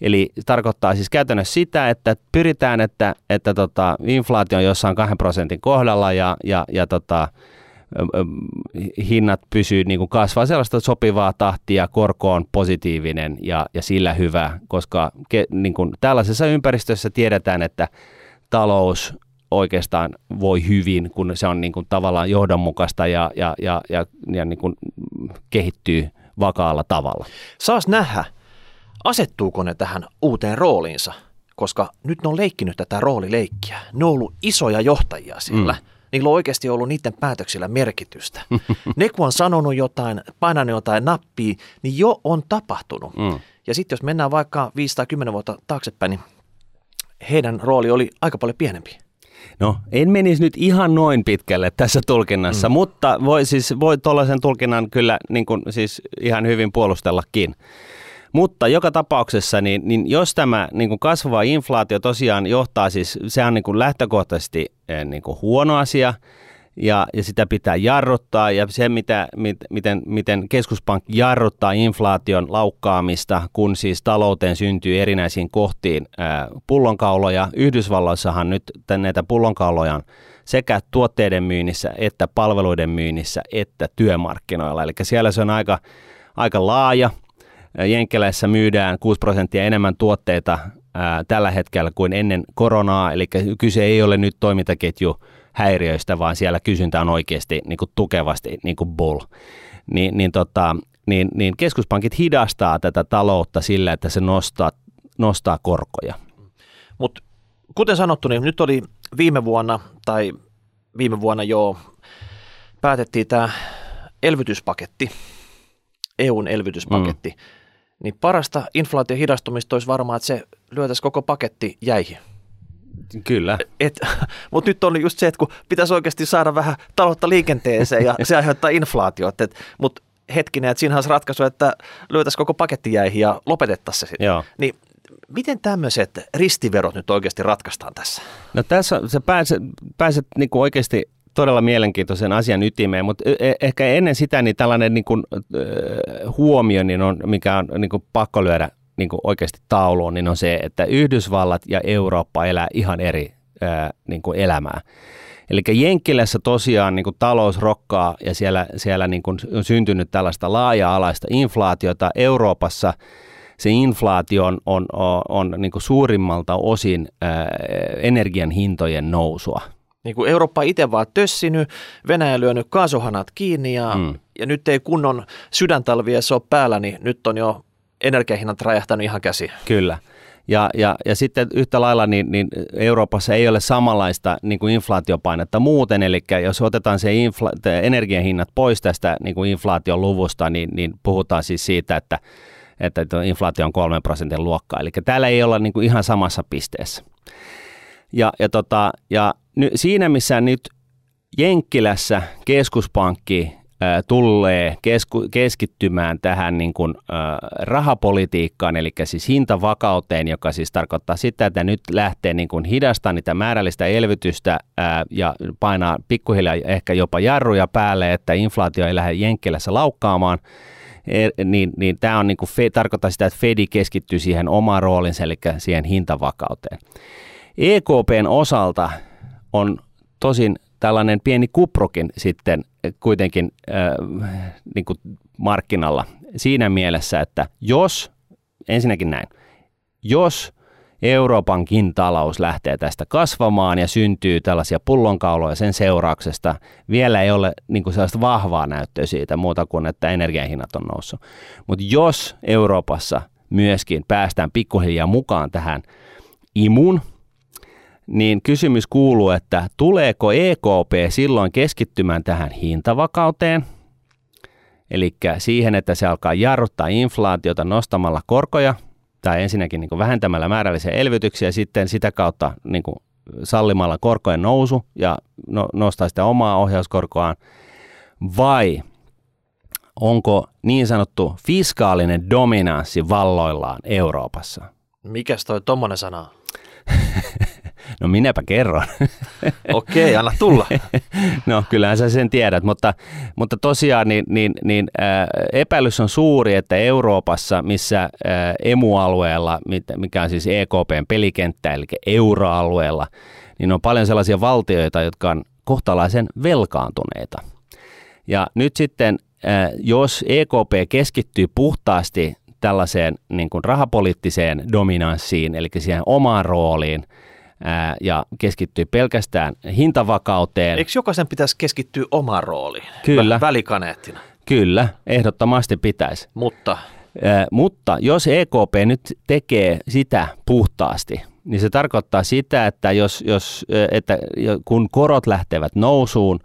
Eli tarkoittaa siis käytännössä sitä, että pyritään, että, että tota, inflaatio on jossain 2 prosentin kohdalla ja, ja, ja tota, hinnat pysyy niin kuin kasvaa sellaista sopivaa tahtia, korko on positiivinen ja, ja sillä hyvä, koska ke, niin kuin tällaisessa ympäristössä tiedetään, että talous oikeastaan voi hyvin, kun se on niin kuin tavallaan johdonmukaista ja, ja, ja, ja, ja niin kuin kehittyy vakaalla tavalla. Saas nähdä, asettuuko ne tähän uuteen rooliinsa, koska nyt ne on leikkinyt tätä roolileikkiä. Ne on ollut isoja johtajia siellä. Mm. Niillä on oikeasti ollut niiden päätöksillä merkitystä. ne kun on sanonut jotain, painanut jotain nappia, niin jo on tapahtunut. Mm. Ja sitten jos mennään vaikka 5 tai 10 vuotta taaksepäin, niin heidän rooli oli aika paljon pienempi. No, en menisi nyt ihan noin pitkälle tässä tulkinnassa, mm. mutta voi siis voi tuollaisen tulkinnan kyllä niin kuin, siis ihan hyvin puolustellakin. Mutta joka tapauksessa, niin, niin jos tämä niin kuin kasvava inflaatio tosiaan johtaa siis, se on niin kuin lähtökohtaisesti eh, niin kuin huono asia, ja, ja sitä pitää jarruttaa ja se, mitä, mit, miten, miten keskuspankki jarruttaa inflaation laukkaamista, kun siis talouteen syntyy erinäisiin kohtiin ää, pullonkauloja. Yhdysvalloissahan nyt näitä pullonkauloja on sekä tuotteiden myynnissä että palveluiden myynnissä että työmarkkinoilla. Eli siellä se on aika, aika laaja. Jenkkeleissä myydään 6 prosenttia enemmän tuotteita ää, tällä hetkellä kuin ennen koronaa, eli kyse ei ole nyt toimintaketju häiriöistä, vaan siellä kysyntä on oikeasti niin kuin tukevasti niin kuin bull. Ni, niin, tota, niin, niin keskuspankit hidastaa tätä taloutta sillä, että se nostaa, nostaa korkoja. Mutta kuten sanottu, niin nyt oli viime vuonna, tai viime vuonna jo päätettiin tämä elvytyspaketti, EUn elvytyspaketti, mm. niin parasta inflaation hidastumista olisi varmaan, että se lyötäisiin koko paketti jäihin. Kyllä. Mutta nyt on just se, että kun pitäisi oikeasti saada vähän taloutta liikenteeseen ja se aiheuttaa inflaatiota. Mutta hetkinen, että siinä olisi ratkaisu, että lyötäisiin koko paketti jäihin ja lopetettaisiin se sitten. Joo. Niin miten tämmöiset ristiverot nyt oikeasti ratkaistaan tässä? No tässä sä pääset, pääset niinku oikeasti todella mielenkiintoisen asian ytimeen, mutta e, e, ehkä ennen sitä niin tällainen niin kuin, huomio, niin on, mikä on niin kuin pakko lyödä niin kuin oikeasti tauluun, niin on se, että Yhdysvallat ja Eurooppa elää ihan eri ää, niin kuin elämää. Eli Jenkkilässä tosiaan niin kuin talous rokkaa ja siellä, siellä niin kuin on syntynyt tällaista laaja-alaista inflaatiota. Euroopassa se inflaatio on, on, on, on niin kuin suurimmalta osin ää, energian hintojen nousua. Niin kuin Eurooppa itse vaan tössinyt, Venäjä lyönyt kaasuhanat kiinni ja, mm. ja nyt ei kunnon sydäntalvi ole päällä, niin nyt on jo energiahinnat räjähtänyt ihan käsi. Kyllä. Ja, ja, ja sitten yhtä lailla niin, niin Euroopassa ei ole samanlaista niin kuin inflaatiopainetta muuten, eli jos otetaan se infla- energiahinnat pois tästä niin kuin inflaation luvusta, niin, niin puhutaan siis siitä, että, että inflaatio on kolmen prosentin luokkaa. Eli täällä ei olla niin kuin ihan samassa pisteessä. Ja, ja, tota, ja ny, siinä missä nyt Jenkkilässä keskuspankki tulee kesku, keskittymään tähän niin kuin, äh, rahapolitiikkaan, eli siis hintavakauteen, joka siis tarkoittaa sitä, että nyt lähtee niin kuin hidastaa niitä määrällistä elvytystä äh, ja painaa pikkuhiljaa ehkä jopa jarruja päälle, että inflaatio ei lähde Jenkkilässä laukkaamaan, e, niin, niin tämä on niin kuin, tarkoittaa sitä, että Fedi keskittyy siihen omaan roolinsa, eli siihen hintavakauteen. EKPn osalta on tosin tällainen pieni kuprokin sitten kuitenkin äh, niin kuin markkinalla siinä mielessä, että jos, ensinnäkin näin, jos Euroopankin talous lähtee tästä kasvamaan ja syntyy tällaisia pullonkauloja sen seurauksesta, vielä ei ole niin kuin sellaista vahvaa näyttöä siitä muuta kuin, että energiahinnat on noussut. Mutta jos Euroopassa myöskin päästään pikkuhiljaa mukaan tähän imun, niin kysymys kuuluu, että tuleeko EKP silloin keskittymään tähän hintavakauteen, eli siihen, että se alkaa jarruttaa inflaatiota nostamalla korkoja, tai ensinnäkin niin vähentämällä määrällisiä elvytyksiä, ja sitten sitä kautta niin sallimalla korkojen nousu ja no, nostaa sitä omaa ohjauskorkoaan, vai onko niin sanottu fiskaalinen dominanssi valloillaan Euroopassa? Mikäs toi tommonen sana No minäpä kerron. Okei, anna tulla. no kyllähän sä sen tiedät, mutta, mutta tosiaan niin, niin, niin äh, epäilys on suuri, että Euroopassa, missä äh, emualueella, mikä on siis EKPn pelikenttä, eli euroalueella, niin on paljon sellaisia valtioita, jotka on kohtalaisen velkaantuneita. Ja nyt sitten, äh, jos EKP keskittyy puhtaasti tällaiseen niin kuin rahapoliittiseen dominanssiin, eli siihen omaan rooliin, ää, ja keskittyy pelkästään hintavakauteen. Eikö jokaisen pitäisi keskittyä omaan rooliin? Kyllä. Välikaneettina. Kyllä, ehdottomasti pitäisi. Mutta? Ää, mutta jos EKP nyt tekee sitä puhtaasti, niin se tarkoittaa sitä, että, jos, jos, että kun korot lähtevät nousuun,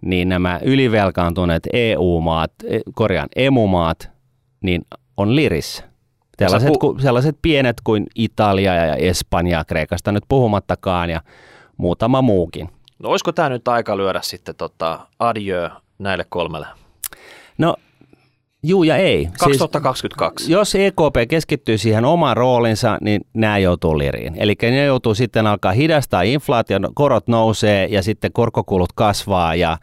niin nämä ylivelkaantuneet EU-maat, e, korjaan emumaat, niin on lirissä. Sellaiset, pu- sellaiset pienet kuin Italia ja Espanja, Kreikasta nyt puhumattakaan ja muutama muukin. No olisiko tämä nyt aika lyödä sitten tota adieu näille kolmelle? No Juu ja ei. 2022. Siis, jos EKP keskittyy siihen omaan roolinsa, niin nämä joutuu liriin. Eli ne joutuu sitten alkaa hidastaa inflaation, korot nousee ja sitten korkokulut kasvaa ja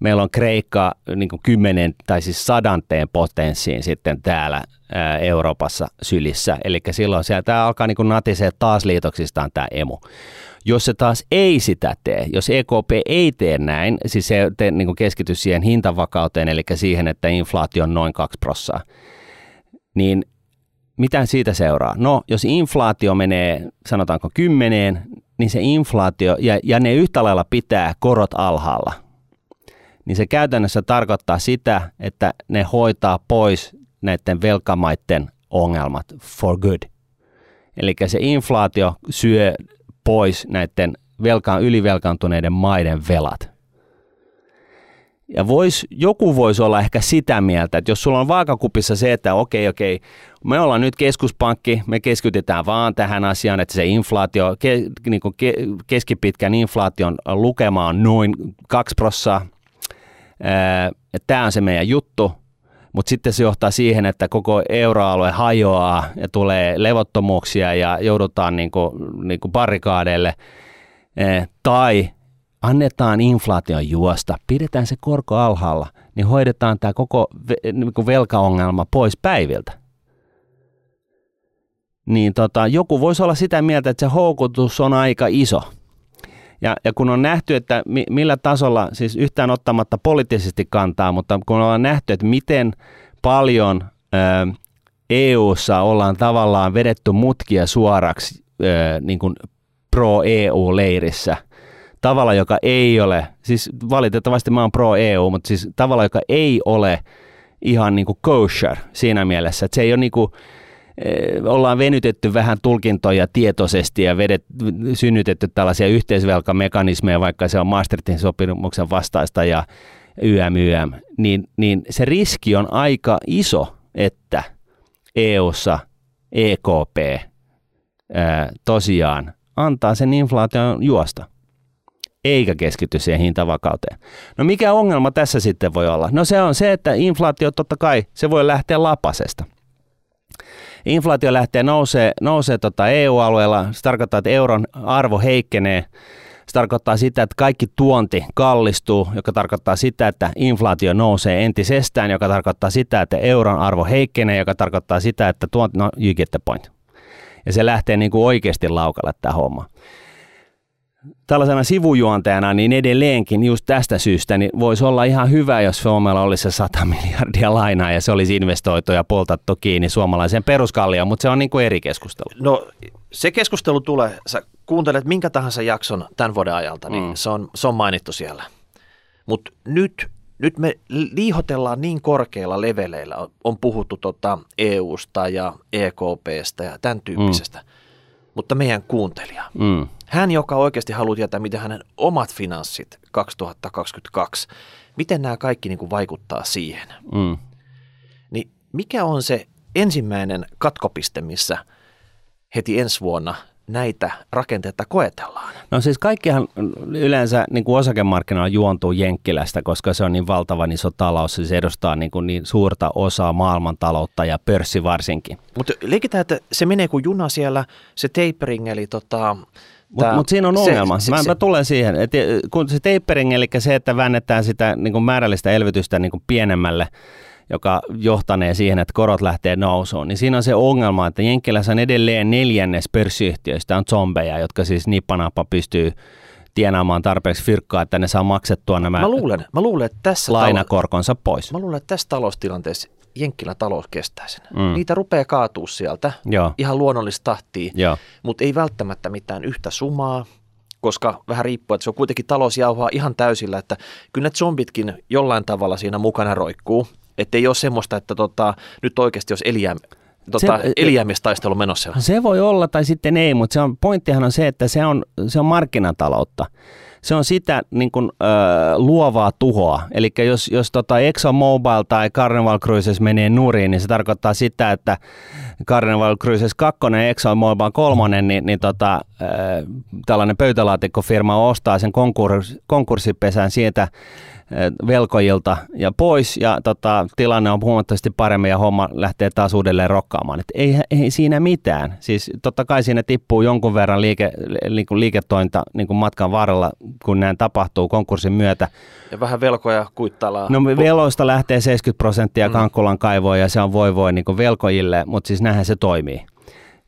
meillä on Kreikka niin kuin kymmenen tai siis sadanteen potenssiin sitten täällä ää, Euroopassa sylissä. Eli silloin siellä tämä alkaa niin kuin natisee taas liitoksistaan tämä emu. Jos se taas ei sitä tee, jos EKP ei tee näin, siis se te, niin kuin keskity siihen hintavakauteen, eli siihen, että inflaatio on noin 2 prossaa, niin mitä siitä seuraa? No, jos inflaatio menee, sanotaanko kymmeneen, niin se inflaatio, ja, ja ne yhtä lailla pitää korot alhaalla, niin se käytännössä tarkoittaa sitä, että ne hoitaa pois näiden velkamaiden ongelmat for good. Eli se inflaatio syö pois näiden velkaan, ylivelkaantuneiden maiden velat. Ja vois, joku voisi olla ehkä sitä mieltä, että jos sulla on vaakakupissa se, että okei, okei, me ollaan nyt keskuspankki, me keskitytään vaan tähän asiaan, että se inflaatio, ke, niin ke, keskipitkän inflaation lukema on noin 2 prossaa, tämä on se meidän juttu, mutta sitten se johtaa siihen, että koko euroalue hajoaa ja tulee levottomuuksia ja joudutaan niin kuin, niin kuin barrikaadeille. Eh, tai annetaan inflaation juosta, pidetään se korko alhaalla, niin hoidetaan tämä koko niin kuin velkaongelma pois päiviltä. Niin tota, joku voisi olla sitä mieltä, että se houkutus on aika iso. Ja, ja kun on nähty, että mi, millä tasolla, siis yhtään ottamatta poliittisesti kantaa, mutta kun ollaan nähty, että miten paljon ö, EU:ssa ollaan tavallaan vedetty mutkia suoraksi ö, niin kuin pro-EU-leirissä, tavalla, joka ei ole, siis valitettavasti mä oon pro-EU, mutta siis tavalla, joka ei ole ihan niin kuin kosher siinä mielessä, että se ei ole niin kuin, ollaan venytetty vähän tulkintoja tietoisesti ja vedet, synnytetty tällaisia yhteisvelkamekanismeja, vaikka se on Maastrichtin sopimuksen vastaista ja YM, YM, niin, niin se riski on aika iso, että EUssa EKP ää, tosiaan antaa sen inflaation juosta eikä keskity siihen hintavakauteen. No mikä ongelma tässä sitten voi olla? No se on se, että inflaatio totta kai, se voi lähteä lapasesta – inflaatio lähtee nousee, nousee tota EU-alueella, se tarkoittaa, että euron arvo heikkenee, se tarkoittaa sitä, että kaikki tuonti kallistuu, joka tarkoittaa sitä, että inflaatio nousee entisestään, joka tarkoittaa sitä, että euron arvo heikkenee, joka tarkoittaa sitä, että tuonti, no you get the point. Ja se lähtee niin kuin oikeasti laukalle tämä homma tällaisena sivujuontajana, niin edelleenkin just tästä syystä niin voisi olla ihan hyvä, jos Suomella olisi se 100 miljardia lainaa ja se olisi investoitu ja poltattu kiinni suomalaiseen peruskallioon, mutta se on niin kuin eri keskustelu. No se keskustelu tulee, sä kuuntelet minkä tahansa jakson tämän vuoden ajalta, niin mm. se, on, se on mainittu siellä. Mutta nyt, nyt me liihotellaan niin korkeilla leveleillä, on, on puhuttu tota EUsta ja EKPstä ja tämän tyyppisestä, mm. Mutta meidän kuuntelija, mm hän, joka oikeasti haluaa tietää, miten hänen omat finanssit 2022, miten nämä kaikki niin kuin vaikuttaa siihen. Mm. Niin mikä on se ensimmäinen katkopiste, missä heti ensi vuonna näitä rakenteita koetellaan? No siis kaikkihan yleensä niin kuin osakemarkkinoilla juontuu Jenkkilästä, koska se on niin valtavan iso talous, se edustaa niin, kuin niin suurta osaa maailmantaloutta ja pörssi varsinkin. Mutta leikitään, että se menee kuin juna siellä, se tapering, eli tota, mutta mut siinä on ongelma. Se, se, mä, se, mä tulen siihen, että kun se tapering, eli se, että väännetään sitä niin kuin määrällistä elvytystä niin kuin pienemmälle, joka johtanee siihen, että korot lähtee nousuun, niin siinä on se ongelma, että Jenkkilässä on edelleen neljännes pörssiyhtiöistä on zombeja, jotka siis nippanappa pystyy tienaamaan tarpeeksi fyrkkaa, että ne saa maksettua nämä mä luulen, mä luulen, että tässä lainakorkonsa talo- pois. Mä luulen, että tässä taloustilanteessa Jenkkilän talous kestää sen. Mm. Niitä rupeaa kaatua sieltä Joo. ihan luonnollista tahtia, mutta ei välttämättä mitään yhtä sumaa, koska vähän riippuu, että se on kuitenkin talous jauhaa ihan täysillä, että kyllä ne zombitkin jollain tavalla siinä mukana roikkuu. Että ei ole semmoista, että tota, nyt oikeasti jos eliä, tota, eliämistaistelu menossa. Se voi olla tai sitten ei, mutta se on, pointtihan on se, että se on, se on markkinataloutta se on sitä niin kuin, ö, luovaa tuhoa. Eli jos, jos tota ExxonMobil tai Carnival Cruises menee nurin, niin se tarkoittaa sitä, että Carnival Cruises 2, Exxon Mobil 3, niin, niin tota, äh, tällainen pöytälaatikkofirma ostaa sen konkurs, konkurssipesän siitä velkojilta ja pois ja tota, tilanne on huomattavasti paremmin ja homma lähtee taas uudelleen rokkaamaan. Et ei, ei siinä mitään. Siis totta kai siinä tippuu jonkun verran liike, liike, liiketointa niin kuin matkan varrella, kun näin tapahtuu konkurssin myötä. Ja vähän velkoja kuittaillaan. No veloista lähtee 70 prosenttia mm. Kankkulan kaivoon ja se on voi voi niin velkojille, mutta siis näinhän se toimii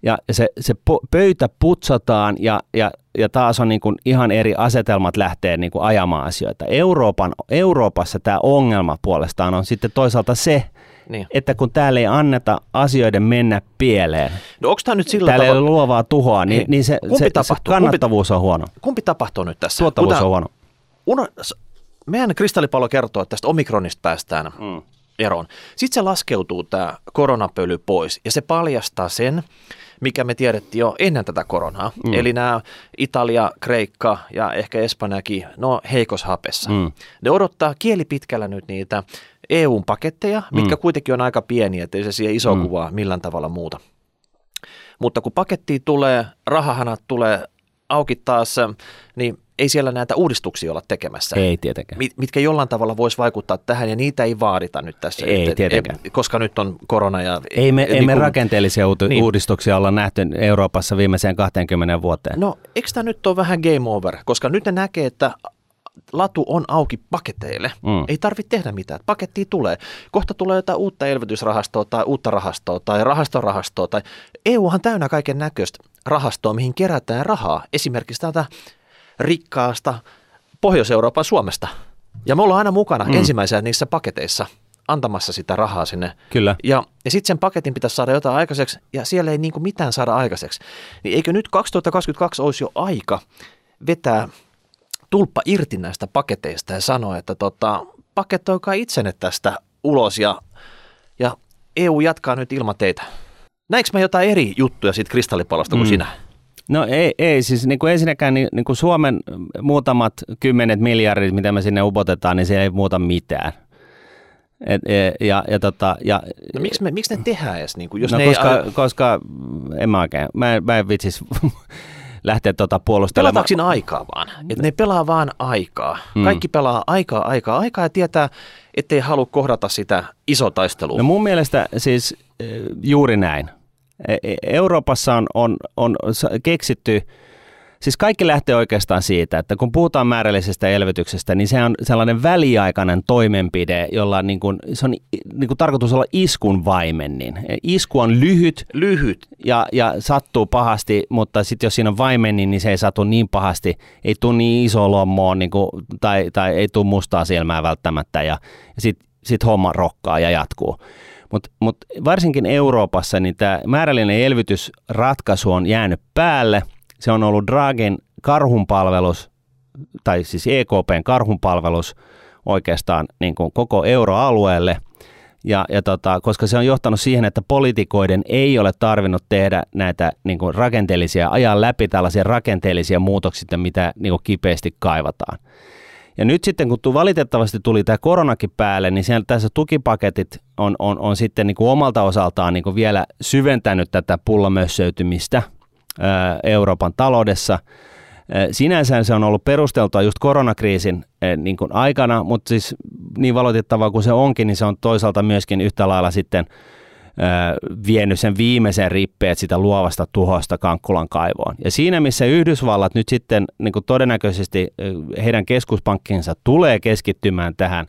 ja se, se pöytä putsataan ja, ja, ja taas on niin kuin ihan eri asetelmat lähtee niin kuin ajamaan asioita. Euroopan, Euroopassa tämä ongelma puolestaan on sitten toisaalta se, niin. että kun täällä ei anneta asioiden mennä pieleen, no onko tämä nyt sillä täällä tavalla... ei ole luovaa tuhoa, niin, niin se, se, se kannattavuus kumpi, on huono. Kumpi tapahtuu nyt tässä? Tuottavuus Kuta, on huono. Uno, meidän kristallipallo kertoo, että tästä omikronista päästään mm. eroon. Sitten se laskeutuu tämä koronapöly pois ja se paljastaa sen, mikä me tiedettiin jo ennen tätä koronaa. Mm. Eli nämä Italia, Kreikka ja ehkä Espanjakin, no heikoshapessa. Mm. Ne odottaa kieli pitkällä nyt niitä eu paketteja, mitkä mm. kuitenkin on aika pieniä, ettei se siihen iso mm. kuvaa millään tavalla muuta. Mutta kun paketti tulee, rahahanat tulee auki taas, niin ei siellä näitä uudistuksia olla tekemässä. Ei tietenkään. Mitkä jollain tavalla voisi vaikuttaa tähän ja niitä ei vaadita nyt tässä. Ei et, tietenkään. Et, koska nyt on korona ja... Ei me, et, ei niin me kun, rakenteellisia niin. uudistuksia olla nähty Euroopassa viimeiseen 20 vuoteen. No eikö tämä nyt ole vähän game over, koska nyt ne näkee, että latu on auki paketeille. Mm. Ei tarvitse tehdä mitään. Paketti tulee. Kohta tulee jotain uutta elvytysrahastoa tai uutta rahastoa tai rahastorahastoa. Tai EUhan täynnä kaiken näköistä rahastoa, mihin kerätään rahaa. Esimerkiksi tätä rikkaasta Pohjois-Euroopan Suomesta. Ja me ollaan aina mukana mm. ensimmäisenä niissä paketeissa antamassa sitä rahaa sinne. Kyllä. Ja, ja sitten sen paketin pitäisi saada jotain aikaiseksi, ja siellä ei niin kuin mitään saada aikaiseksi. Niin eikö nyt 2022 olisi jo aika vetää tulppa irti näistä paketeista ja sanoa, että tota, pakettoikaa itsenne tästä ulos ja, ja EU jatkaa nyt ilman teitä. Näinkö mä jotain eri juttuja siitä kristallipallosta kuin mm. sinä? No ei, ei siis niin kuin ensinnäkään niin, niin kuin Suomen muutamat kymmenet miljardit, mitä me sinne upotetaan, niin se ei muuta mitään. Et, et, ja, ja, tota, ja, no, miksi, me, miksi ne tehdään edes? Niin kuin, jos no ne koska, ei... koska en mä oikein, mä, mä en vitsis lähteä tota puolustelemaan. Pelataanko siinä aikaa vaan? Että ne pelaa vaan aikaa. Hmm. Kaikki pelaa aikaa, aikaa, aikaa ja tietää, ettei halua kohdata sitä iso taistelua. No mun mielestä siis eh, juuri näin. E, e, Euroopassa on, on, on keksitty, siis kaikki lähtee oikeastaan siitä, että kun puhutaan määrällisestä elvytyksestä, niin se on sellainen väliaikainen toimenpide, jolla niin kuin, se on niin kuin tarkoitus olla iskun vaimennin. Isku on lyhyt, lyhyt. Ja, ja sattuu pahasti, mutta sitten jos siinä on vaimennin, niin se ei satu niin pahasti, ei tule niin iso lommoa niin kuin, tai, tai ei tule mustaa silmää välttämättä ja, ja sitten sit homma rokkaa ja jatkuu. Mutta mut varsinkin Euroopassa niin tämä määrällinen elvytysratkaisu on jäänyt päälle. Se on ollut Dragin karhunpalvelus, tai siis EKPn karhunpalvelus oikeastaan niin kuin koko euroalueelle. Ja, ja tota, koska se on johtanut siihen, että politikoiden ei ole tarvinnut tehdä näitä niin kuin rakenteellisia, ajan läpi tällaisia rakenteellisia muutoksia, mitä niin kuin kipeästi kaivataan. Ja nyt sitten kun valitettavasti tuli tämä koronakin päälle, niin siellä tässä tukipaketit on, on, on sitten niin kuin omalta osaltaan niin kuin vielä syventänyt tätä pullamössöytymistä Euroopan taloudessa. Sinänsä se on ollut perusteltua just koronakriisin niin kuin aikana, mutta siis niin valitettavaa kuin se onkin, niin se on toisaalta myöskin yhtä lailla sitten – vienyt sen viimeisen rippeet sitä luovasta tuhosta Kankkulan kaivoon. Ja siinä, missä Yhdysvallat nyt sitten niin kuin todennäköisesti heidän keskuspankkinsa tulee keskittymään tähän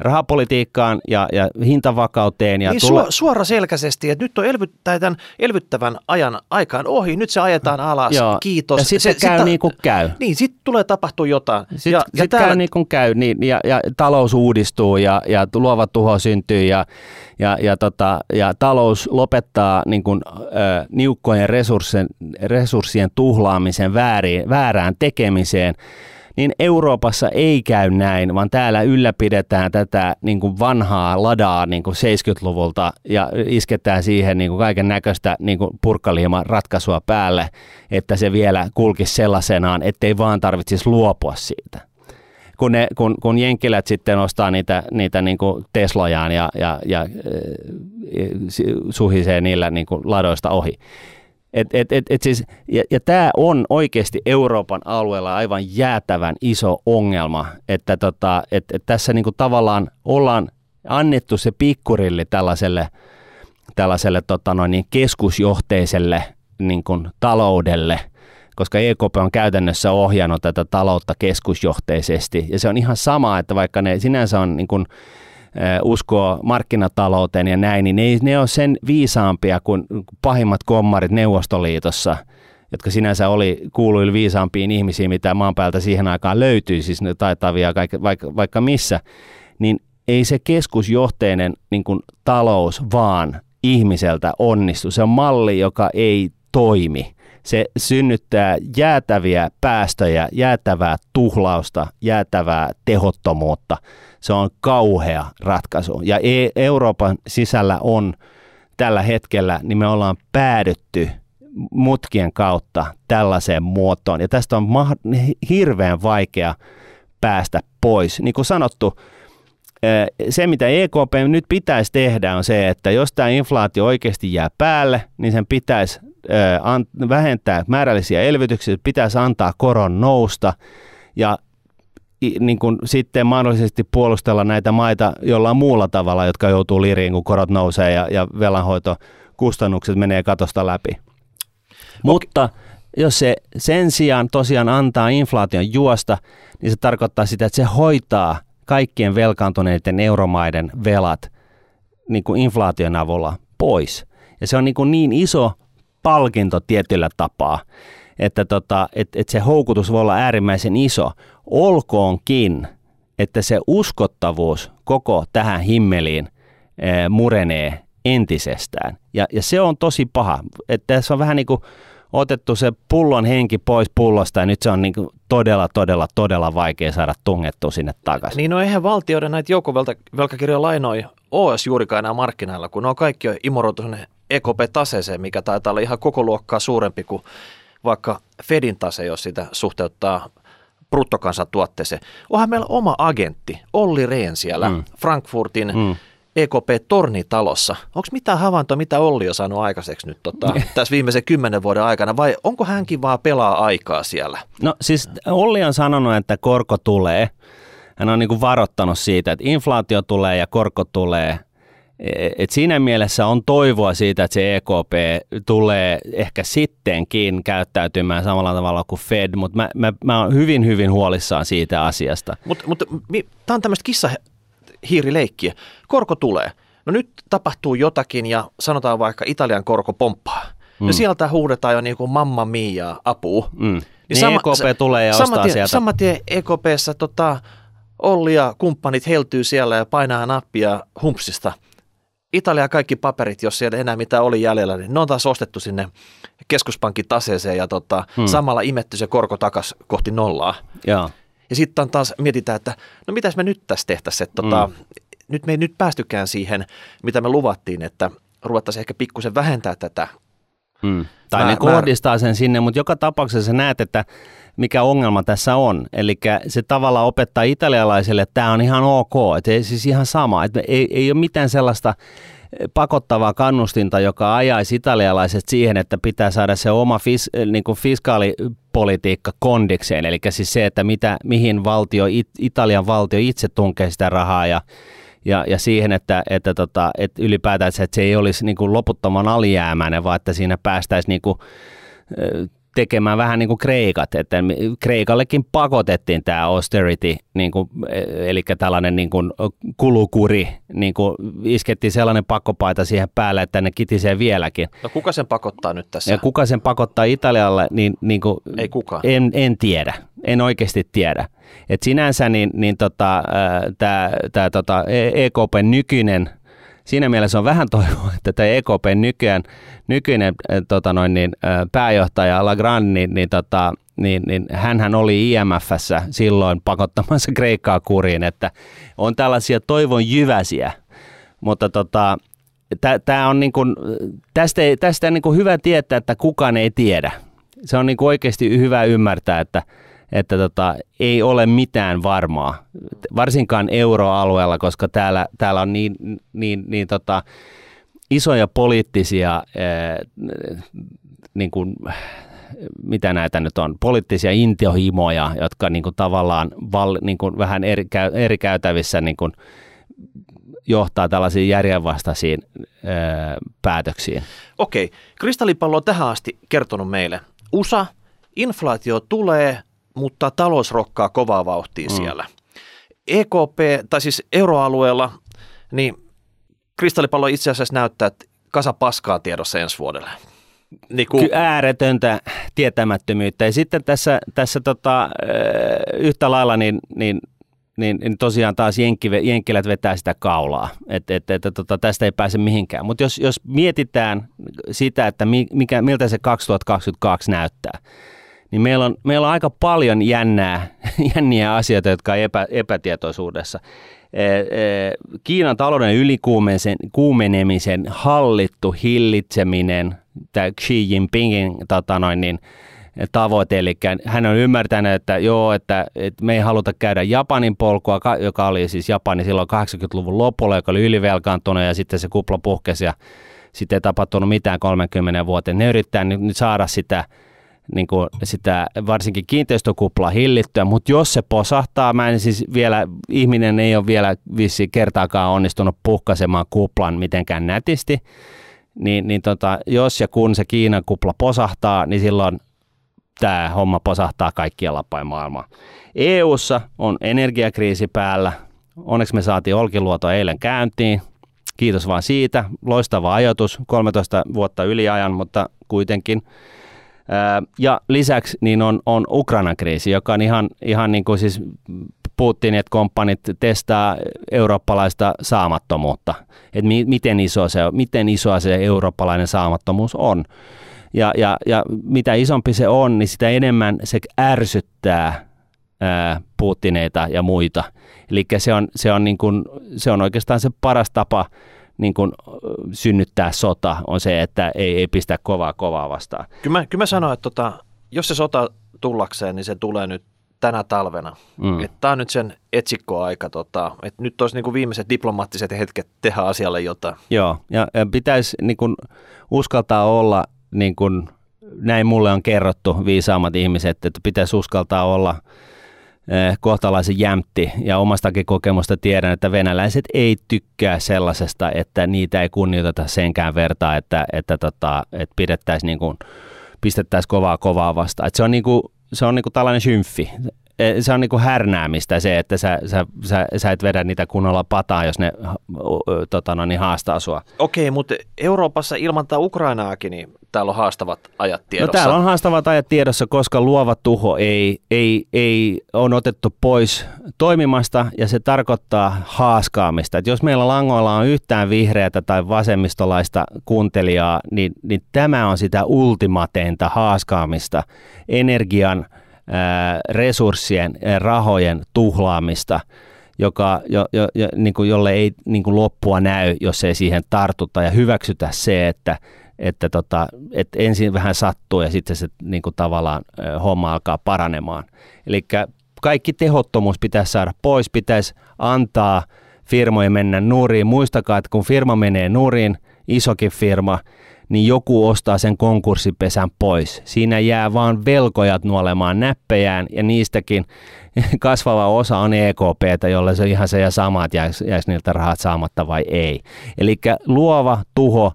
rahapolitiikkaan ja, ja hintavakauteen. Ja niin tule- suora selkäisesti, että nyt on elvyttä, tämän elvyttävän ajan aikaan ohi, nyt se ajetaan alas, Joo. kiitos. Ja sitten se, käy sit, niin kuin käy. Niin, sitten tulee tapahtua jotain. Sitten ja, sit ja täällä... käy niin kuin käy, niin, ja, ja talous uudistuu ja, ja luova tuho syntyy ja, ja, ja, tota, ja talous lopettaa niin kuin, ö, niukkojen resurssien, resurssien tuhlaamisen väärin, väärään tekemiseen – niin Euroopassa ei käy näin, vaan täällä ylläpidetään tätä niin kuin vanhaa ladaa niin kuin 70-luvulta ja isketään siihen niin kuin kaiken näköistä niin purkkaliiman ratkaisua päälle, että se vielä kulkisi sellaisenaan, ettei vaan tarvitsisi luopua siitä. kun, ne, kun, kun jenkilät sitten ostaa niitä, niitä niin kuin Teslojaan ja, ja, ja äh, suhisee niillä niin kuin ladoista ohi. Et, et, et, et siis, ja, ja tämä on oikeasti Euroopan alueella aivan jäätävän iso ongelma, että tota, et, et tässä niinku tavallaan ollaan annettu se pikkurilli tällaiselle, tällaiselle tota noin, niin keskusjohteiselle niin kuin taloudelle, koska EKP on käytännössä ohjannut tätä taloutta keskusjohteisesti. Ja se on ihan sama, että vaikka ne sinänsä on niin kuin, uskoo markkinatalouteen ja näin, niin ne, ne on sen viisaampia kuin pahimmat kommarit Neuvostoliitossa, jotka sinänsä oli kuuluili viisaampiin ihmisiin, mitä maan päältä siihen aikaan löytyi, siis ne taitavia vaikka, vaikka missä, niin ei se keskusjohteinen niin kuin talous vaan ihmiseltä onnistu. Se on malli, joka ei toimi. Se synnyttää jäätäviä päästöjä, jäätävää tuhlausta, jäätävää tehottomuutta. Se on kauhea ratkaisu. Ja e- Euroopan sisällä on tällä hetkellä, niin me ollaan päädytty mutkien kautta tällaiseen muotoon. Ja tästä on hirveän vaikea päästä pois. Niin kuin sanottu, se, mitä EKP nyt pitäisi tehdä, on se, että jos tämä inflaatio oikeasti jää päälle, niin sen pitäisi vähentää määrällisiä elvytyksiä, pitäisi antaa koron nousta ja niin kuin sitten mahdollisesti puolustella näitä maita jollain muulla tavalla, jotka joutuu liriin, kun korot nousee ja, ja velanhoitokustannukset menee katosta läpi. Okay. Mutta jos se sen sijaan tosiaan antaa inflaation juosta, niin se tarkoittaa sitä, että se hoitaa kaikkien velkaantuneiden euromaiden velat niin kuin inflaation avulla pois. Ja se on niin, kuin niin iso palkinto tietyllä tapaa, että tota, et, et se houkutus voi olla äärimmäisen iso. Olkoonkin, että se uskottavuus koko tähän himmeliin e, murenee entisestään. Ja, ja se on tosi paha. Että tässä on vähän niin kuin otettu se pullon henki pois pullosta ja nyt se on niin todella, todella, todella vaikea saada tungettua sinne takaisin. Niin no eihän valtioiden näitä joukkovelkakirjoja lainoja OS juurikaan enää markkinoilla, kun ne on kaikki imoroitu EKP-taseeseen, mikä taitaa olla ihan koko luokkaa suurempi kuin vaikka Fedin tase, jos sitä suhteuttaa bruttokansantuotteeseen. Onhan meillä oma agentti, Olli Rehn siellä mm. Frankfurtin mm. EKP-tornitalossa. Onko mitään havaintoa, mitä Olli on saanut aikaiseksi nyt tota, tässä viimeisen kymmenen vuoden aikana, vai onko hänkin vaan pelaa aikaa siellä? No siis Olli on sanonut, että korko tulee. Hän on niin kuin varoittanut siitä, että inflaatio tulee ja korko tulee. Et siinä mielessä on toivoa siitä, että se EKP tulee ehkä sittenkin käyttäytymään samalla tavalla kuin Fed, mutta mä, mä, mä oon hyvin, hyvin huolissaan siitä asiasta. Mutta mut, tämä on tämmöistä kissa hiirileikkiä. Korko tulee. No nyt tapahtuu jotakin ja sanotaan vaikka Italian korko pomppaa. Mm. Ja sieltä huudetaan jo niin kuin mamma mia apua. Mm. Niin, niin sama, EKP tulee ja ostaa tien, sieltä. Saman tien EKPssä tota, Olli ja kumppanit heltyy siellä ja painaa nappia humpsista. Italia kaikki paperit, jos siellä enää mitä oli jäljellä, niin ne on taas ostettu sinne keskuspankin taseeseen ja tota, hmm. samalla imetty se korko takas kohti nollaa. Ja, ja sitten taas mietitään, että no mitäs me nyt tässä tehtäisiin, että tota, hmm. nyt me ei nyt päästykään siihen, mitä me luvattiin, että ruvettaisiin ehkä pikkusen vähentää tätä Hmm. Tai mä, ne kohdistaa mä... sen sinne, mutta joka tapauksessa näet, että mikä ongelma tässä on. Eli se tavalla opettaa italialaisille, että tämä on ihan ok, että ei siis ihan sama, että ei, ei ole mitään sellaista pakottavaa kannustinta, joka ajaisi italialaiset siihen, että pitää saada se oma fis, niin kuin fiskaalipolitiikka kondikseen, eli siis se, että mitä, mihin valtio, Italian valtio itse tunkee sitä rahaa ja ja, ja siihen, että, että, tota, että ylipäätään että se ei olisi niin kuin loputtoman alijäämäinen, vaan että siinä päästäisiin niin kuin, tekemään vähän niin kuin Kreikat, että Kreikallekin pakotettiin tämä austerity, niin kuin, eli tällainen niin kuin kulukuri, niin kuin iskettiin sellainen pakkopaita siihen päälle, että ne kitisee vieläkin. No kuka sen pakottaa nyt tässä? Ja kuka sen pakottaa Italialle, niin, niin kuin, Ei kukaan. En, en tiedä, en oikeasti tiedä. Et sinänsä niin, niin tota, tämä tota, EKP e nykyinen siinä mielessä on vähän toivoa, että tämä EKP nykyään, nykyinen tota noin, niin, pääjohtaja Lagrand, niin, niin, tota, niin, niin hänhän oli IMFssä silloin pakottamassa Kreikkaa kuriin, että on tällaisia toivon jyväsiä, mutta tota, tää on niin kuin, tästä, tästä on niin hyvä tietää, että kukaan ei tiedä. Se on niin oikeasti hyvä ymmärtää, että että tota, ei ole mitään varmaa, varsinkaan euroalueella, koska täällä, täällä on niin, niin, niin tota, isoja poliittisia ää, niin kuin, mitä näitä nyt on, poliittisia intiohimoja, jotka niin kuin tavallaan val, niin kuin vähän eri, eri käytävissä niin kuin johtaa tällaisiin järjenvastaisiin ää, päätöksiin. Okei, kristallipallo on tähän asti kertonut meille. USA, inflaatio tulee, mutta talous rokkaa kovaa vauhtia mm. siellä. EKP, tai siis euroalueella, niin kristallipallo itse asiassa näyttää, että kasa paskaa tiedossa ensi vuodelle. Niin kuin... ääretöntä tietämättömyyttä. Ja sitten tässä, tässä tota, yhtä lailla niin, niin niin, niin tosiaan taas jenkki, jenkkilät vetää sitä kaulaa, että et, et, tota, tästä ei pääse mihinkään. Mutta jos, jos mietitään sitä, että mikä, miltä se 2022 näyttää, niin meillä on, meillä on aika paljon jännää, jänniä asioita, jotka on epä, epätietoisuudessa. E, e, Kiinan talouden ylikuumenemisen hallittu hillitseminen, tämä Xi Jinpingin tota noin, niin, tavoite, eli hän on ymmärtänyt, että joo, että, että me ei haluta käydä Japanin polkua, joka oli siis Japani silloin 80-luvun lopulla, joka oli ylivelkaantunut ja sitten se kupla puhkesi ja sitten ei tapahtunut mitään 30 vuoteen. Ne yrittää nyt saada sitä, niin kuin sitä varsinkin kiinteistökuplaa hillittyä, mutta jos se posahtaa, mä en siis vielä, ihminen ei ole vielä vissi kertaakaan onnistunut puhkaisemaan kuplan mitenkään nätisti, niin, niin tota, jos ja kun se Kiinan kupla posahtaa, niin silloin tämä homma posahtaa kaikkialla päin maailmaa. EUssa on energiakriisi päällä. Onneksi me saatiin Olkiluoto eilen käyntiin. Kiitos vaan siitä. Loistava ajoitus, 13 vuotta yliajan, mutta kuitenkin. Ja lisäksi niin on, on Ukrainan kriisi, joka on ihan, ihan niin kuin siis Putinit komppanit testaa eurooppalaista saamattomuutta. Että mi, miten, iso se, miten isoa se eurooppalainen saamattomuus on. Ja, ja, ja mitä isompi se on, niin sitä enemmän se ärsyttää ää, Putineita ja muita. Eli se on, se, on niin kuin, se on oikeastaan se paras tapa niin kuin synnyttää sota, on se, että ei, ei pistä kovaa kovaa vastaan. Kyllä mä, kyllä mä sanoin, että tota, jos se sota tullakseen, niin se tulee nyt tänä talvena. Mm. Tämä on nyt sen etsikkoaika, tota, että nyt olisi niinku viimeiset diplomaattiset hetket tehdä asialle jotain. Joo, ja, ja pitäisi niinku uskaltaa olla niin kuin näin mulle on kerrottu viisaammat ihmiset, että pitäisi uskaltaa olla kohtalaisen jämtti ja omastakin kokemusta tiedän, että venäläiset ei tykkää sellaisesta, että niitä ei kunnioiteta senkään vertaa, että, että, tota, että pidettäisiin niin kuin, pistettäisiin kovaa kovaa vastaan. Että se on, niin kuin, se on niin kuin tällainen symfi. Eh, se on niin kuin härnäämistä se, että sä, sä, sä, sä et vedä niitä kunnolla pataa, jos ne tota, no, niin haastaa sua. Okei, mutta Euroopassa ilman tämä Ukrainaakin, niin täällä on haastavat ajat tiedossa. No täällä on haastavat ajat tiedossa, koska luova tuho ei, ei, ei on otettu pois toimimasta ja se tarkoittaa haaskaamista. Et jos meillä langoilla on yhtään vihreätä tai vasemmistolaista kuuntelijaa, niin, niin tämä on sitä ultimateinta haaskaamista energian – resurssien, rahojen tuhlaamista, joka, jo, jo, jo, niin kuin, jolle ei niin kuin loppua näy, jos ei siihen tartuta ja hyväksytä se, että, että, tota, että ensin vähän sattuu ja sitten se niin kuin tavallaan homma alkaa paranemaan. Eli kaikki tehottomuus pitäisi saada pois, pitäisi antaa firmojen mennä nuuriin. Muistakaa, että kun firma menee nuuriin, isokin firma, niin joku ostaa sen konkurssipesän pois. Siinä jää vaan velkojat nuolemaan näppejään ja niistäkin kasvava osa on EKPtä, jolle se on ihan se ja sama, että jäisi, jäisi niiltä rahat saamatta vai ei. Eli luova tuho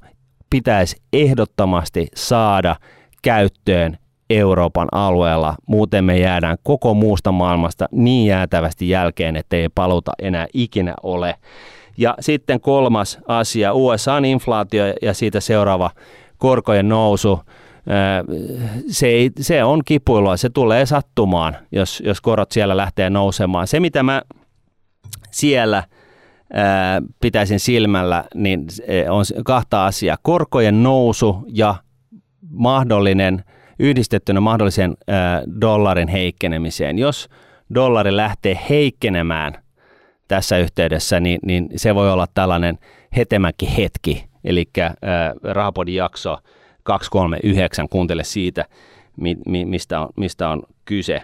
pitäisi ehdottomasti saada käyttöön Euroopan alueella, muuten me jäädään koko muusta maailmasta niin jäätävästi jälkeen, ettei paluta enää ikinä ole. Ja sitten kolmas asia, USAn inflaatio ja siitä seuraava korkojen nousu. Se, ei, se on kipuilua, se tulee sattumaan, jos, jos korot siellä lähtee nousemaan. Se, mitä mä siellä pitäisin silmällä, niin on kahta asiaa. Korkojen nousu ja mahdollinen, yhdistettynä mahdollisen dollarin heikkenemiseen. Jos dollari lähtee heikkenemään tässä yhteydessä, niin, niin se voi olla tällainen hetemäki hetki, eli Rahapodin jakso 239, kuuntele siitä, mi, mi, mistä, on, mistä on kyse.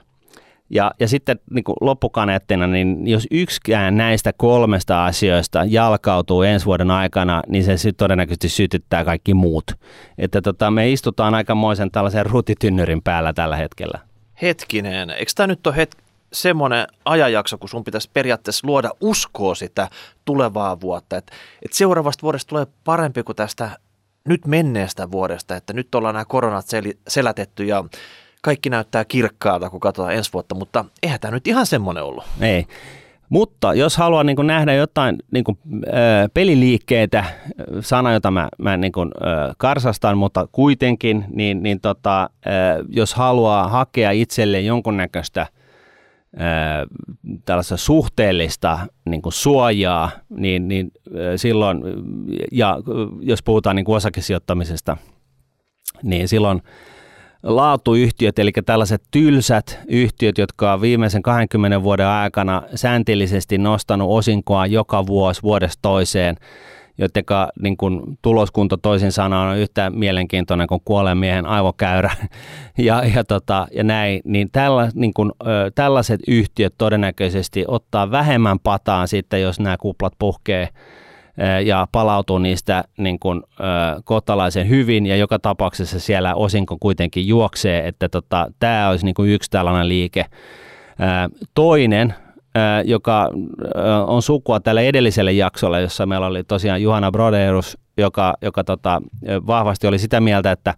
Ja, ja sitten niin kuin loppukaneettina, niin jos yksikään näistä kolmesta asioista jalkautuu ensi vuoden aikana, niin se sitten todennäköisesti sytyttää kaikki muut. Että tota, me istutaan aikamoisen tällaisen rutitynnyrin päällä tällä hetkellä. Hetkinen, eikö tämä nyt ole hetki, semmoinen ajanjakso, kun sun pitäisi periaatteessa luoda uskoa sitä tulevaa vuotta, että, että seuraavasta vuodesta tulee parempi kuin tästä nyt menneestä vuodesta, että nyt ollaan nämä koronat sel- selätetty ja kaikki näyttää kirkkaalta, kun katsotaan ensi vuotta, mutta eihän tämä nyt ihan semmoinen ollut. Ei. Mutta jos haluaa niin nähdä jotain niin kuin, ö, peliliikkeitä, sana, jota mä, mä niin kuin, ö, karsastan, mutta kuitenkin, niin, niin tota, ö, jos haluaa hakea itselleen jonkunnäköistä – tällaista suhteellista niin kuin suojaa, niin, niin silloin, ja jos puhutaan niin kuin osakesijoittamisesta, niin silloin laatuyhtiöt, eli tällaiset tylsät yhtiöt, jotka on viimeisen 20 vuoden aikana sääntillisesti nostanut osinkoa joka vuosi vuodesta toiseen, joiden niin kuin, tuloskunto toisin sanoen on yhtä mielenkiintoinen kuin kuolleen miehen aivokäyrä ja, ja, tota, ja näin, niin, tälla, niin kuin, ö, tällaiset yhtiöt todennäköisesti ottaa vähemmän pataan sitten, jos nämä kuplat puhkee ja palautuu niistä niin kuin, ö, kohtalaisen hyvin ja joka tapauksessa siellä osinko kuitenkin juoksee, että tota, tämä olisi niin kuin yksi tällainen liike. Toinen joka on sukua tälle edelliselle jaksolle, jossa meillä oli tosiaan Juhana Broderus, joka, joka tota, vahvasti oli sitä mieltä, että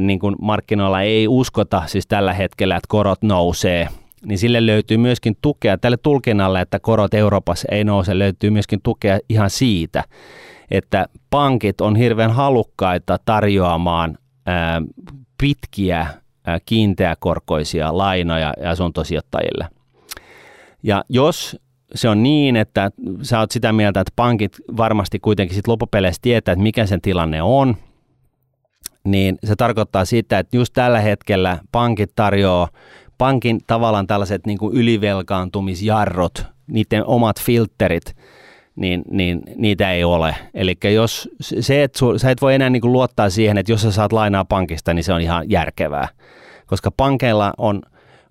niin kuin markkinoilla ei uskota siis tällä hetkellä, että korot nousee, niin sille löytyy myöskin tukea tälle tulkinnalle, että korot Euroopassa ei nouse, löytyy myöskin tukea ihan siitä, että pankit on hirveän halukkaita tarjoamaan ää, pitkiä ää, kiinteäkorkoisia lainoja asuntosijoittajille. Ja jos se on niin, että sä oot sitä mieltä, että pankit varmasti kuitenkin sit loppupeleissä tietää, että mikä sen tilanne on, niin se tarkoittaa sitä, että just tällä hetkellä pankit tarjoaa pankin tavallaan tällaiset niin kuin ylivelkaantumisjarrot, niiden omat filterit, niin, niin niitä ei ole. Eli jos se, että su, sä et voi enää niin kuin luottaa siihen, että jos sä saat lainaa pankista, niin se on ihan järkevää. Koska pankeilla on,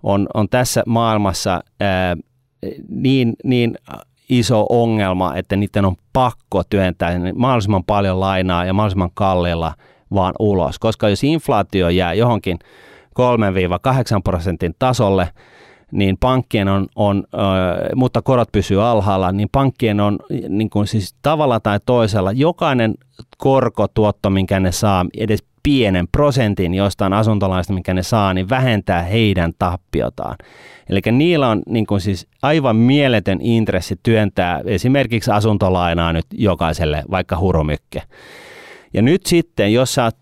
on, on tässä maailmassa ää, niin, niin iso ongelma, että niiden on pakko työntää mahdollisimman paljon lainaa ja mahdollisimman kalliilla vaan ulos. Koska jos inflaatio jää johonkin 3-8 prosentin tasolle, niin pankkien on, on mutta korot pysyy alhaalla, niin pankkien on niin kuin siis tavalla tai toisella jokainen korkotuotto, minkä ne saa, edes pienen prosentin jostain asuntolaista, mikä ne saa, niin vähentää heidän tappiotaan. Eli niillä on niin kuin siis aivan mieletön intressi työntää esimerkiksi asuntolainaa nyt jokaiselle, vaikka hurumykke. Ja nyt sitten, jos sä oot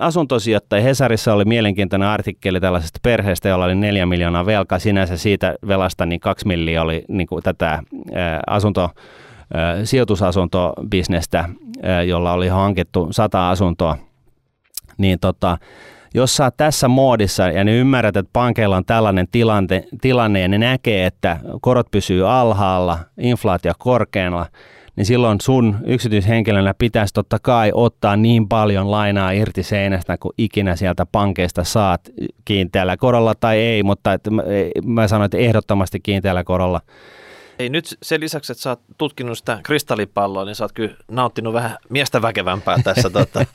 asuntosijoittaja, Hesarissa oli mielenkiintoinen artikkeli tällaisesta perheestä, jolla oli neljä miljoonaa velkaa, sinänsä siitä velasta niin kaksi miljoonaa oli niin kuin tätä asunto, sijoitusasuntobisnestä, jolla oli hankittu sata asuntoa, niin tota, jos sä oot tässä moodissa ja ne ymmärrät, että pankeilla on tällainen tilante, tilanne ja ne näkee, että korot pysyy alhaalla, inflaatio korkealla, niin silloin sun yksityishenkilönä pitäisi totta kai ottaa niin paljon lainaa irti seinästä kuin ikinä sieltä pankeista saat kiinteällä korolla tai ei, mutta että mä, mä sanoin, että ehdottomasti kiinteällä korolla. Ei nyt sen lisäksi, että sä oot tutkinut sitä kristallipalloa, niin sä oot kyllä nauttinut vähän miestä väkevämpää tässä tota,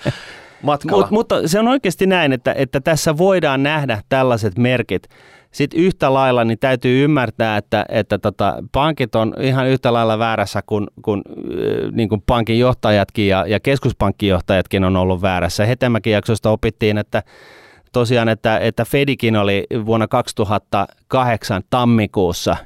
matkalla. Mut, mutta se on oikeasti näin, että, että tässä voidaan nähdä tällaiset merkit. Sitten yhtä lailla niin täytyy ymmärtää, että, että tota, pankit on ihan yhtä lailla väärässä kuin, kuin, niin kuin pankin johtajatkin ja, ja keskuspankkijohtajatkin on ollut väärässä. Hetemäkin jaksosta opittiin, että tosiaan, että, että Fedikin oli vuonna 2008 tammikuussa –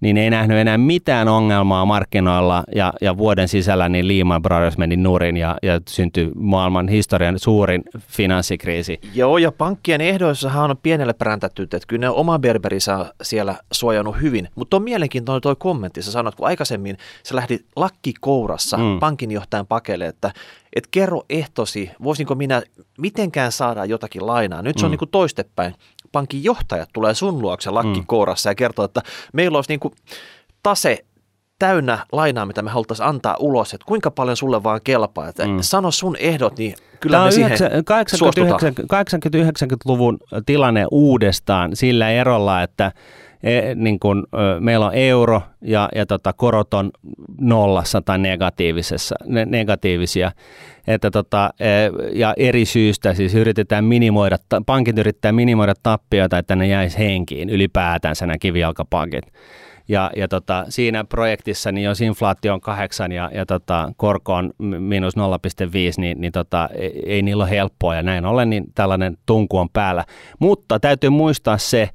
niin ei nähnyt enää mitään ongelmaa markkinoilla ja, ja vuoden sisällä niin Lehman Brothers meni nurin ja, ja syntyi maailman historian suurin finanssikriisi. Joo, ja pankkien ehdoissahan on pienelle präntätty, että kyllä ne oma berberi saa siellä suojannut hyvin. Mutta on mielenkiintoinen tuo kommentti. Sä sanoit, kun aikaisemmin se lähti lakki kourassa mm. pankinjohtajan pakelle, että et kerro ehtosi, voisinko minä mitenkään saada jotakin lainaa. Nyt se on mm. niin kuin toistepäin pankin johtajat tulee sun luokse lakkikoorassa mm. ja kertoo, että meillä olisi niin kuin tase täynnä lainaa, mitä me haluttaisiin antaa ulos, että kuinka paljon sulle vaan kelpaa. Että mm. Sano sun ehdot, niin kyllä Tämä me siihen 80-90-luvun tilanne uudestaan sillä erolla, että e, niin kun, meillä on euro ja, ja tota, korot on nollassa tai negatiivisessa, ne, negatiivisia. Että tota, e, ja eri syystä siis yritetään minimoida, pankit yrittää minimoida tappioita, että ne jäisi henkiin ylipäätänsä nämä kivijalkapankit. Ja, ja tota, siinä projektissa, niin jos inflaatio on kahdeksan ja, ja tota, korko on miinus 0,5, niin, niin tota, ei, ei niillä ole helppoa ja näin ollen, niin tällainen tunku on päällä. Mutta täytyy muistaa se,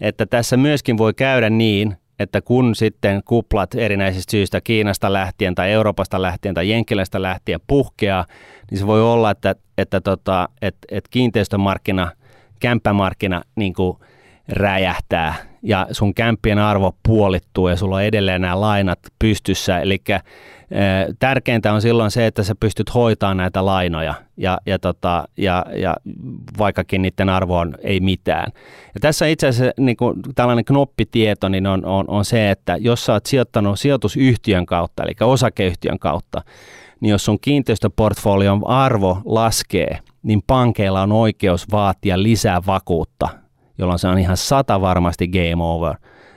että tässä myöskin voi käydä niin, että kun sitten kuplat erinäisistä syistä Kiinasta lähtien tai Euroopasta lähtien tai Jenkkilästä lähtien puhkeaa, niin se voi olla, että, että, tota, että, että kiinteistömarkkina, kämppämarkkina niin kuin räjähtää ja sun kämppien arvo puolittuu ja sulla on edelleen nämä lainat pystyssä. Eli tärkeintä on silloin se, että sä pystyt hoitamaan näitä lainoja ja, ja, tota, ja, ja vaikkakin niiden arvo on ei mitään. Ja tässä itse asiassa niin kuin tällainen knoppitieto niin on, on, on se, että jos sä oot sijoittanut sijoitusyhtiön kautta, eli osakeyhtiön kautta, niin jos sun kiinteistöportfolion arvo laskee, niin pankeilla on oikeus vaatia lisää vakuutta jolloin se on ihan sata varmasti game over,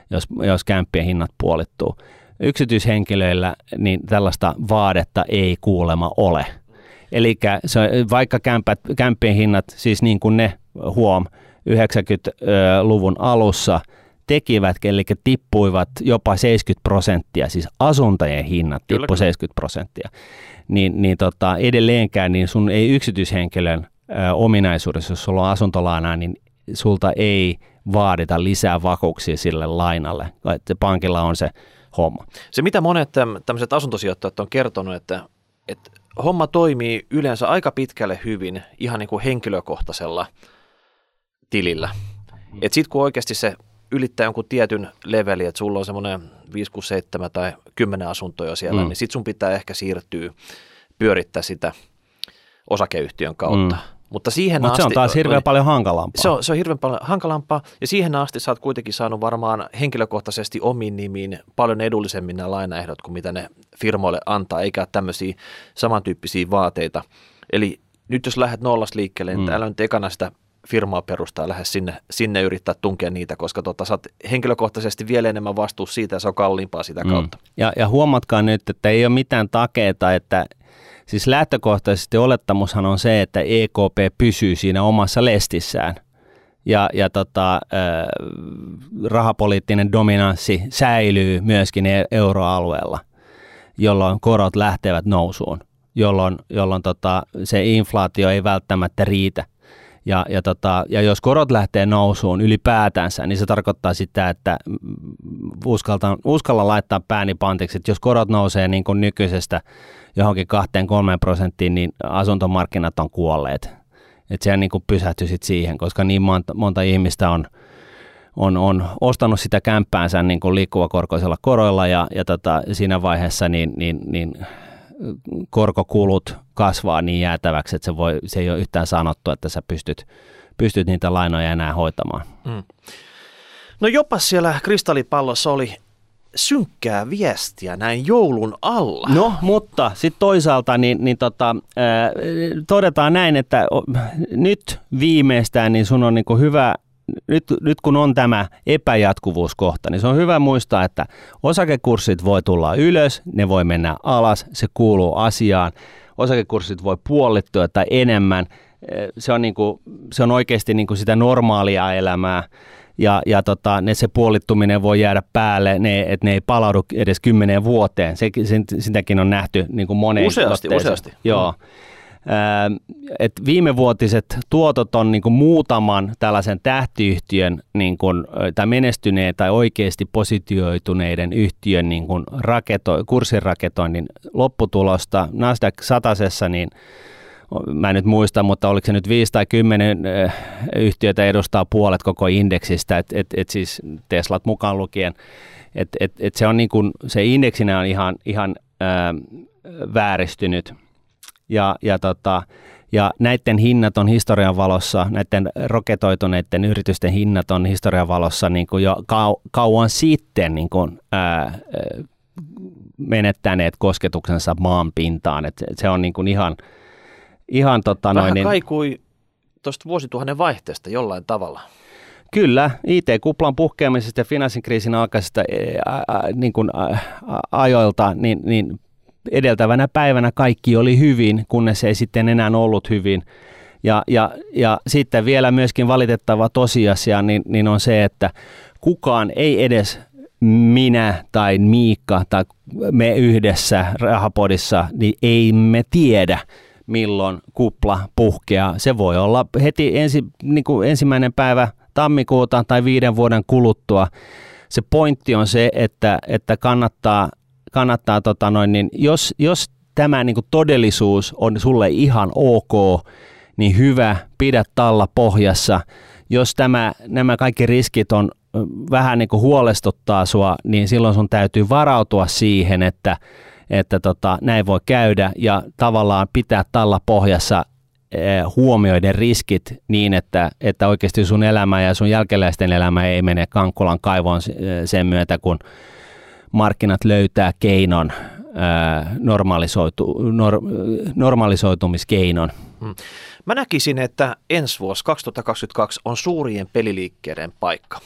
jos, jos kämppien hinnat puolittuu. Yksityishenkilöillä niin tällaista vaadetta ei kuulema ole. Eli vaikka kämpät, kämppien hinnat, siis niin kuin ne huom 90-luvun alussa tekivät, eli tippuivat jopa 70 prosenttia, siis asuntojen hinnat tippu 70 prosenttia, niin, niin tota, edelleenkään niin sun ei yksityishenkilön ö, ominaisuudessa, jos sulla on asuntolainaa, niin sulta ei vaadita lisää vakuuksia sille lainalle. Että pankilla on se homma. Se mitä monet tämmöiset asuntosijoittajat on kertonut, että, että homma toimii yleensä aika pitkälle hyvin ihan niin kuin henkilökohtaisella tilillä. Että sitten kun oikeasti se ylittää jonkun tietyn leveli, että sulla on semmoinen 5, 6, 7 tai 10 asuntoja siellä, mm. niin sitten sun pitää ehkä siirtyä pyörittää sitä osakeyhtiön kautta. Mm. Mutta siihen Mut asti... se on taas hirveän paljon hankalampaa. Se on, se on hirveän paljon hankalampaa, ja siihen asti sä oot kuitenkin saanut varmaan henkilökohtaisesti omiin nimiin paljon edullisemmin nämä lainaehdot kuin mitä ne firmoille antaa, eikä tämmöisiä samantyyppisiä vaateita. Eli nyt jos lähdet nollasta liikkeelle, niin mm. älä nyt ekana sitä firmaa perustaa ja lähde sinne, sinne yrittää tunkea niitä, koska tota, sä oot henkilökohtaisesti vielä enemmän vastuussa siitä ja se on kalliimpaa sitä mm. kautta. Ja, ja huomatkaa nyt, että ei ole mitään takeita, että Siis lähtökohtaisesti olettamushan on se, että EKP pysyy siinä omassa lestissään ja, ja tota, rahapoliittinen dominanssi säilyy myöskin e- euroalueella, jolloin korot lähtevät nousuun, jolloin, jolloin tota, se inflaatio ei välttämättä riitä. Ja, ja, tota, ja jos korot lähtee nousuun ylipäätänsä, niin se tarkoittaa sitä, että uskalta, uskalla laittaa pääni pantiksi, että jos korot nousee niin kuin nykyisestä johonkin 2-3 prosenttiin, niin asuntomarkkinat on kuolleet. Että se niin pysähtyi sit siihen, koska niin monta, monta ihmistä on, on, on ostanut sitä kämppäänsä niin kuin liikkuvakorkoisella koroilla ja, ja tota, siinä vaiheessa niin, niin, niin korkokulut kasvaa niin jäätäväksi, että se, voi, se ei ole yhtään sanottu, että sä pystyt, pystyt niitä lainoja enää hoitamaan. Mm. No jopa siellä kristallipallossa oli synkkää viestiä näin joulun alla. No, mutta sitten toisaalta niin, niin tota, ää, todetaan näin, että nyt viimeistään niin sun on niin hyvä nyt, nyt kun on tämä epäjatkuvuuskohta, niin se on hyvä muistaa, että osakekurssit voi tulla ylös, ne voi mennä alas, se kuuluu asiaan. Osakekurssit voi puolittua tai enemmän. Se on, niin kuin, se on oikeasti niin kuin sitä normaalia elämää ja, ja tota, ne, se puolittuminen voi jäädä päälle, ne, että ne ei palaudu edes kymmeneen vuoteen. Se, sen, sitäkin on nähty niin kuin moneen Useasti, otteeseen. useasti. Joo. Mm. Et viimevuotiset tuotot on niin kuin muutaman tällaisen tähtiyhtiön niin kuin, tai menestyneen tai oikeasti positioituneiden yhtiön niin kuin raketo, kurssiraketoinnin lopputulosta. Nasdaq satasessa niin mä en nyt muista, mutta oliko se nyt 5 tai 10 yhtiötä edustaa puolet koko indeksistä, että et, et siis Teslat mukaan lukien. Et, et, et se on niin kuin, se indeksinä on ihan, ihan ää, vääristynyt. Ja, ja, tota, ja näiden hinnat on historian valossa, näiden roketoituneiden yritysten hinnat on historian valossa niin kuin jo kau, kauan sitten niin kuin, ää, menettäneet kosketuksensa maan pintaan. Et se on niin kuin ihan, ihan tota Vähän noin, niin, kaikui tuosta vuosituhannen vaihteesta jollain tavalla. Kyllä, IT-kuplan puhkeamisesta ja finanssikriisin alkaisesta ää, ää, niin kuin, ää, ajoilta, niin, niin edeltävänä päivänä kaikki oli hyvin, kunnes ei sitten enää ollut hyvin. Ja, ja, ja sitten vielä myöskin valitettava tosiasia niin, niin on se, että kukaan ei edes minä tai Miikka tai me yhdessä rahapodissa, niin ei me tiedä, milloin kupla puhkeaa. Se voi olla heti ensi, niin kuin ensimmäinen päivä tammikuuta tai viiden vuoden kuluttua. Se pointti on se, että, että kannattaa, kannattaa tota noin, niin jos, jos tämä niin kuin todellisuus on sulle ihan ok, niin hyvä, pidä talla pohjassa. Jos tämä, nämä kaikki riskit on vähän niin kuin huolestuttaa sua, niin silloin sun täytyy varautua siihen, että, että tota, näin voi käydä ja tavallaan pitää talla pohjassa Eh, huomioiden riskit niin, että, että oikeasti sun elämä ja sun jälkeläisten elämä ei mene kankkulan kaivoon sen myötä, kun markkinat löytää keinon, normalisoitu, nor, normalisoitumiskeinon. Hmm. Mä näkisin, että ensi vuosi 2022 on suurien peliliikkeiden paikka.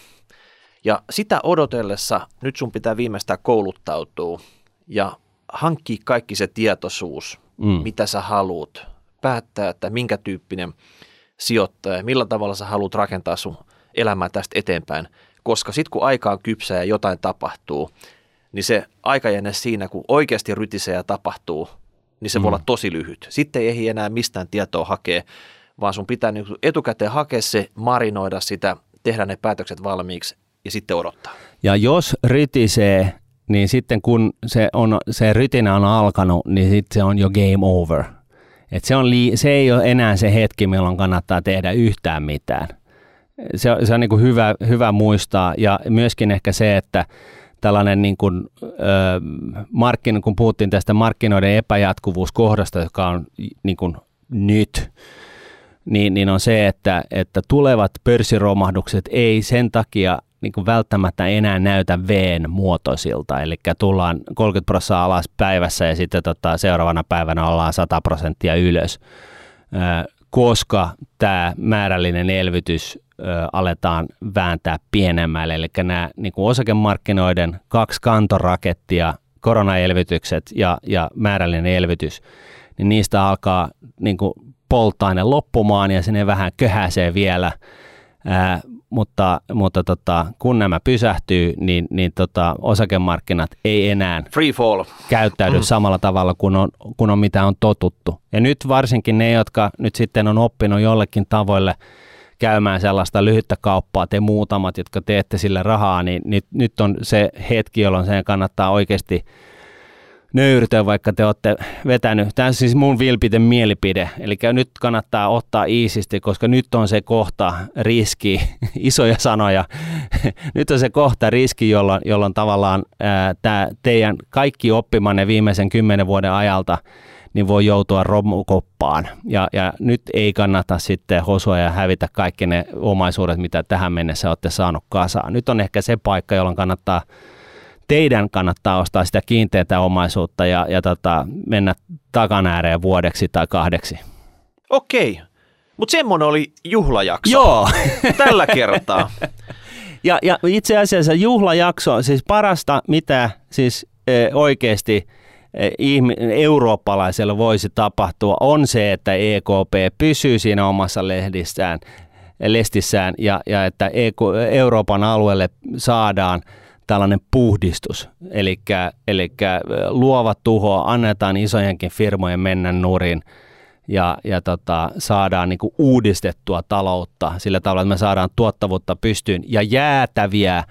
Ja sitä odotellessa nyt sun pitää viimeistään kouluttautua ja hankkia kaikki se tietoisuus, mm. mitä sä haluat päättää, että minkä tyyppinen sijoittaja, millä tavalla sä haluat rakentaa sun elämää tästä eteenpäin. Koska sitten kun aika on kypsä ja jotain tapahtuu, niin se aikajänne siinä, kun oikeasti rytisee ja tapahtuu, niin se mm. voi olla tosi lyhyt. Sitten ei enää mistään tietoa hakea, vaan sun pitää niin etukäteen hakea se, marinoida sitä, tehdä ne päätökset valmiiksi ja sitten odottaa. Ja jos rytisee, niin sitten kun se, on, se rytinä on alkanut, niin sitten se on jo game over – et se, on lii, se ei ole enää se hetki, milloin kannattaa tehdä yhtään mitään. Se, se on niin kuin hyvä, hyvä muistaa ja myöskin ehkä se, että tällainen niin kuin, ö, markkin, kun puhuttiin tästä markkinoiden epäjatkuvuuskohdasta, joka on niin kuin nyt, niin, niin on se, että, että tulevat pörssiromahdukset ei sen takia niin kuin välttämättä enää näytä veen muotoisilta, eli tullaan 30 prosenttia alas päivässä ja sitten tota, seuraavana päivänä ollaan 100 prosenttia ylös, koska tämä määrällinen elvytys aletaan vääntää pienemmälle, eli nämä niin kuin osakemarkkinoiden kaksi kantorakettia, koronaelvytykset ja, ja määrällinen elvytys, niin niistä alkaa niin kuin polttoaine loppumaan ja sinne vähän köhäsee vielä, mutta, mutta tota, kun nämä pysähtyy, niin, niin tota, osakemarkkinat ei enää Free fall. käyttäydy mm. samalla tavalla kuin on, kuin on mitä on totuttu. Ja nyt varsinkin ne, jotka nyt sitten on oppinut jollekin tavoille käymään sellaista lyhyttä kauppaa, te muutamat, jotka teette sille rahaa, niin nyt, nyt on se hetki, jolloin sen kannattaa oikeasti – nöyrtyä, vaikka te olette vetänyt. Tämä on siis mun vilpiten mielipide. Eli nyt kannattaa ottaa iisisti, koska nyt on se kohta riski, isoja sanoja. nyt on se kohta riski, jolloin, jolloin tavallaan tämä teidän kaikki oppimanne viimeisen kymmenen vuoden ajalta niin voi joutua romukoppaan. Ja, ja nyt ei kannata sitten hosua ja hävitä kaikki ne omaisuudet, mitä tähän mennessä olette saanut kasaan. Nyt on ehkä se paikka, jolloin kannattaa teidän kannattaa ostaa sitä kiinteää omaisuutta ja, ja tota, mennä takan ääreen vuodeksi tai kahdeksi. Okei, mutta semmoinen oli juhlajakso. Joo. Tällä kertaa. ja, ja itse asiassa juhlajakso, siis parasta mitä siis e, oikeasti e, eurooppalaisella voisi tapahtua, on se, että EKP pysyy siinä omassa lehdissään, lestissään ja, ja että EK, Euroopan alueelle saadaan – tällainen puhdistus, eli luova tuho, annetaan isojenkin firmojen mennä nurin ja, ja tota, saadaan niin kuin uudistettua taloutta sillä tavalla, että me saadaan tuottavuutta pystyyn ja jäätäviä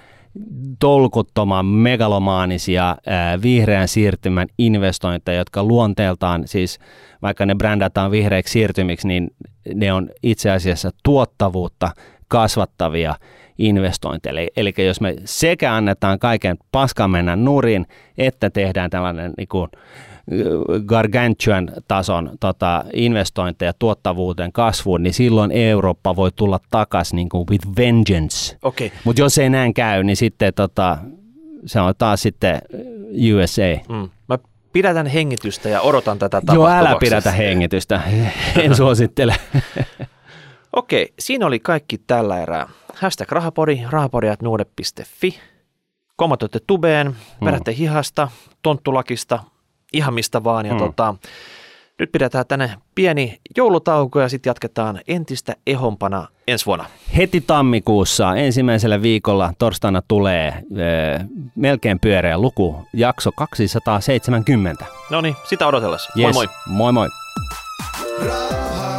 tolkuttoman megalomaanisia vihreän siirtymän investointeja, jotka luonteeltaan siis, vaikka ne brändätään vihreäksi siirtymiksi, niin ne on itse asiassa tuottavuutta kasvattavia investointeja. Eli, eli jos me sekä annetaan kaiken paskan mennä nurin, että tehdään tällainen niin kuin, gargantuan tason tota, investointeja tuottavuuden kasvuun, niin silloin Eurooppa voi tulla takaisin niin kuin with vengeance. Okay. Mutta jos ei näin käy, niin sitten tota, se on taas sitten USA. Mm. Mä pidätän hengitystä ja odotan tätä Joo, älä pidätä hengitystä. en suosittele. Okei, siinä oli kaikki tällä erää. Hashtag rahapodi, rahapodi.nuude.fi. Kommentoitte tubeen, vedätte hihasta, tonttulakista, ihan mistä vaan. Ja Mm. tota, nyt pidetään tänne pieni joulutauko ja sitten jatketaan entistä ehompana ensi vuonna. Heti tammikuussa ensimmäisellä viikolla torstaina tulee äh, melkein pyöreä luku, jakso 270. No niin, sitä odotellessa. Yes. Moi moi! Moi moi. Ra-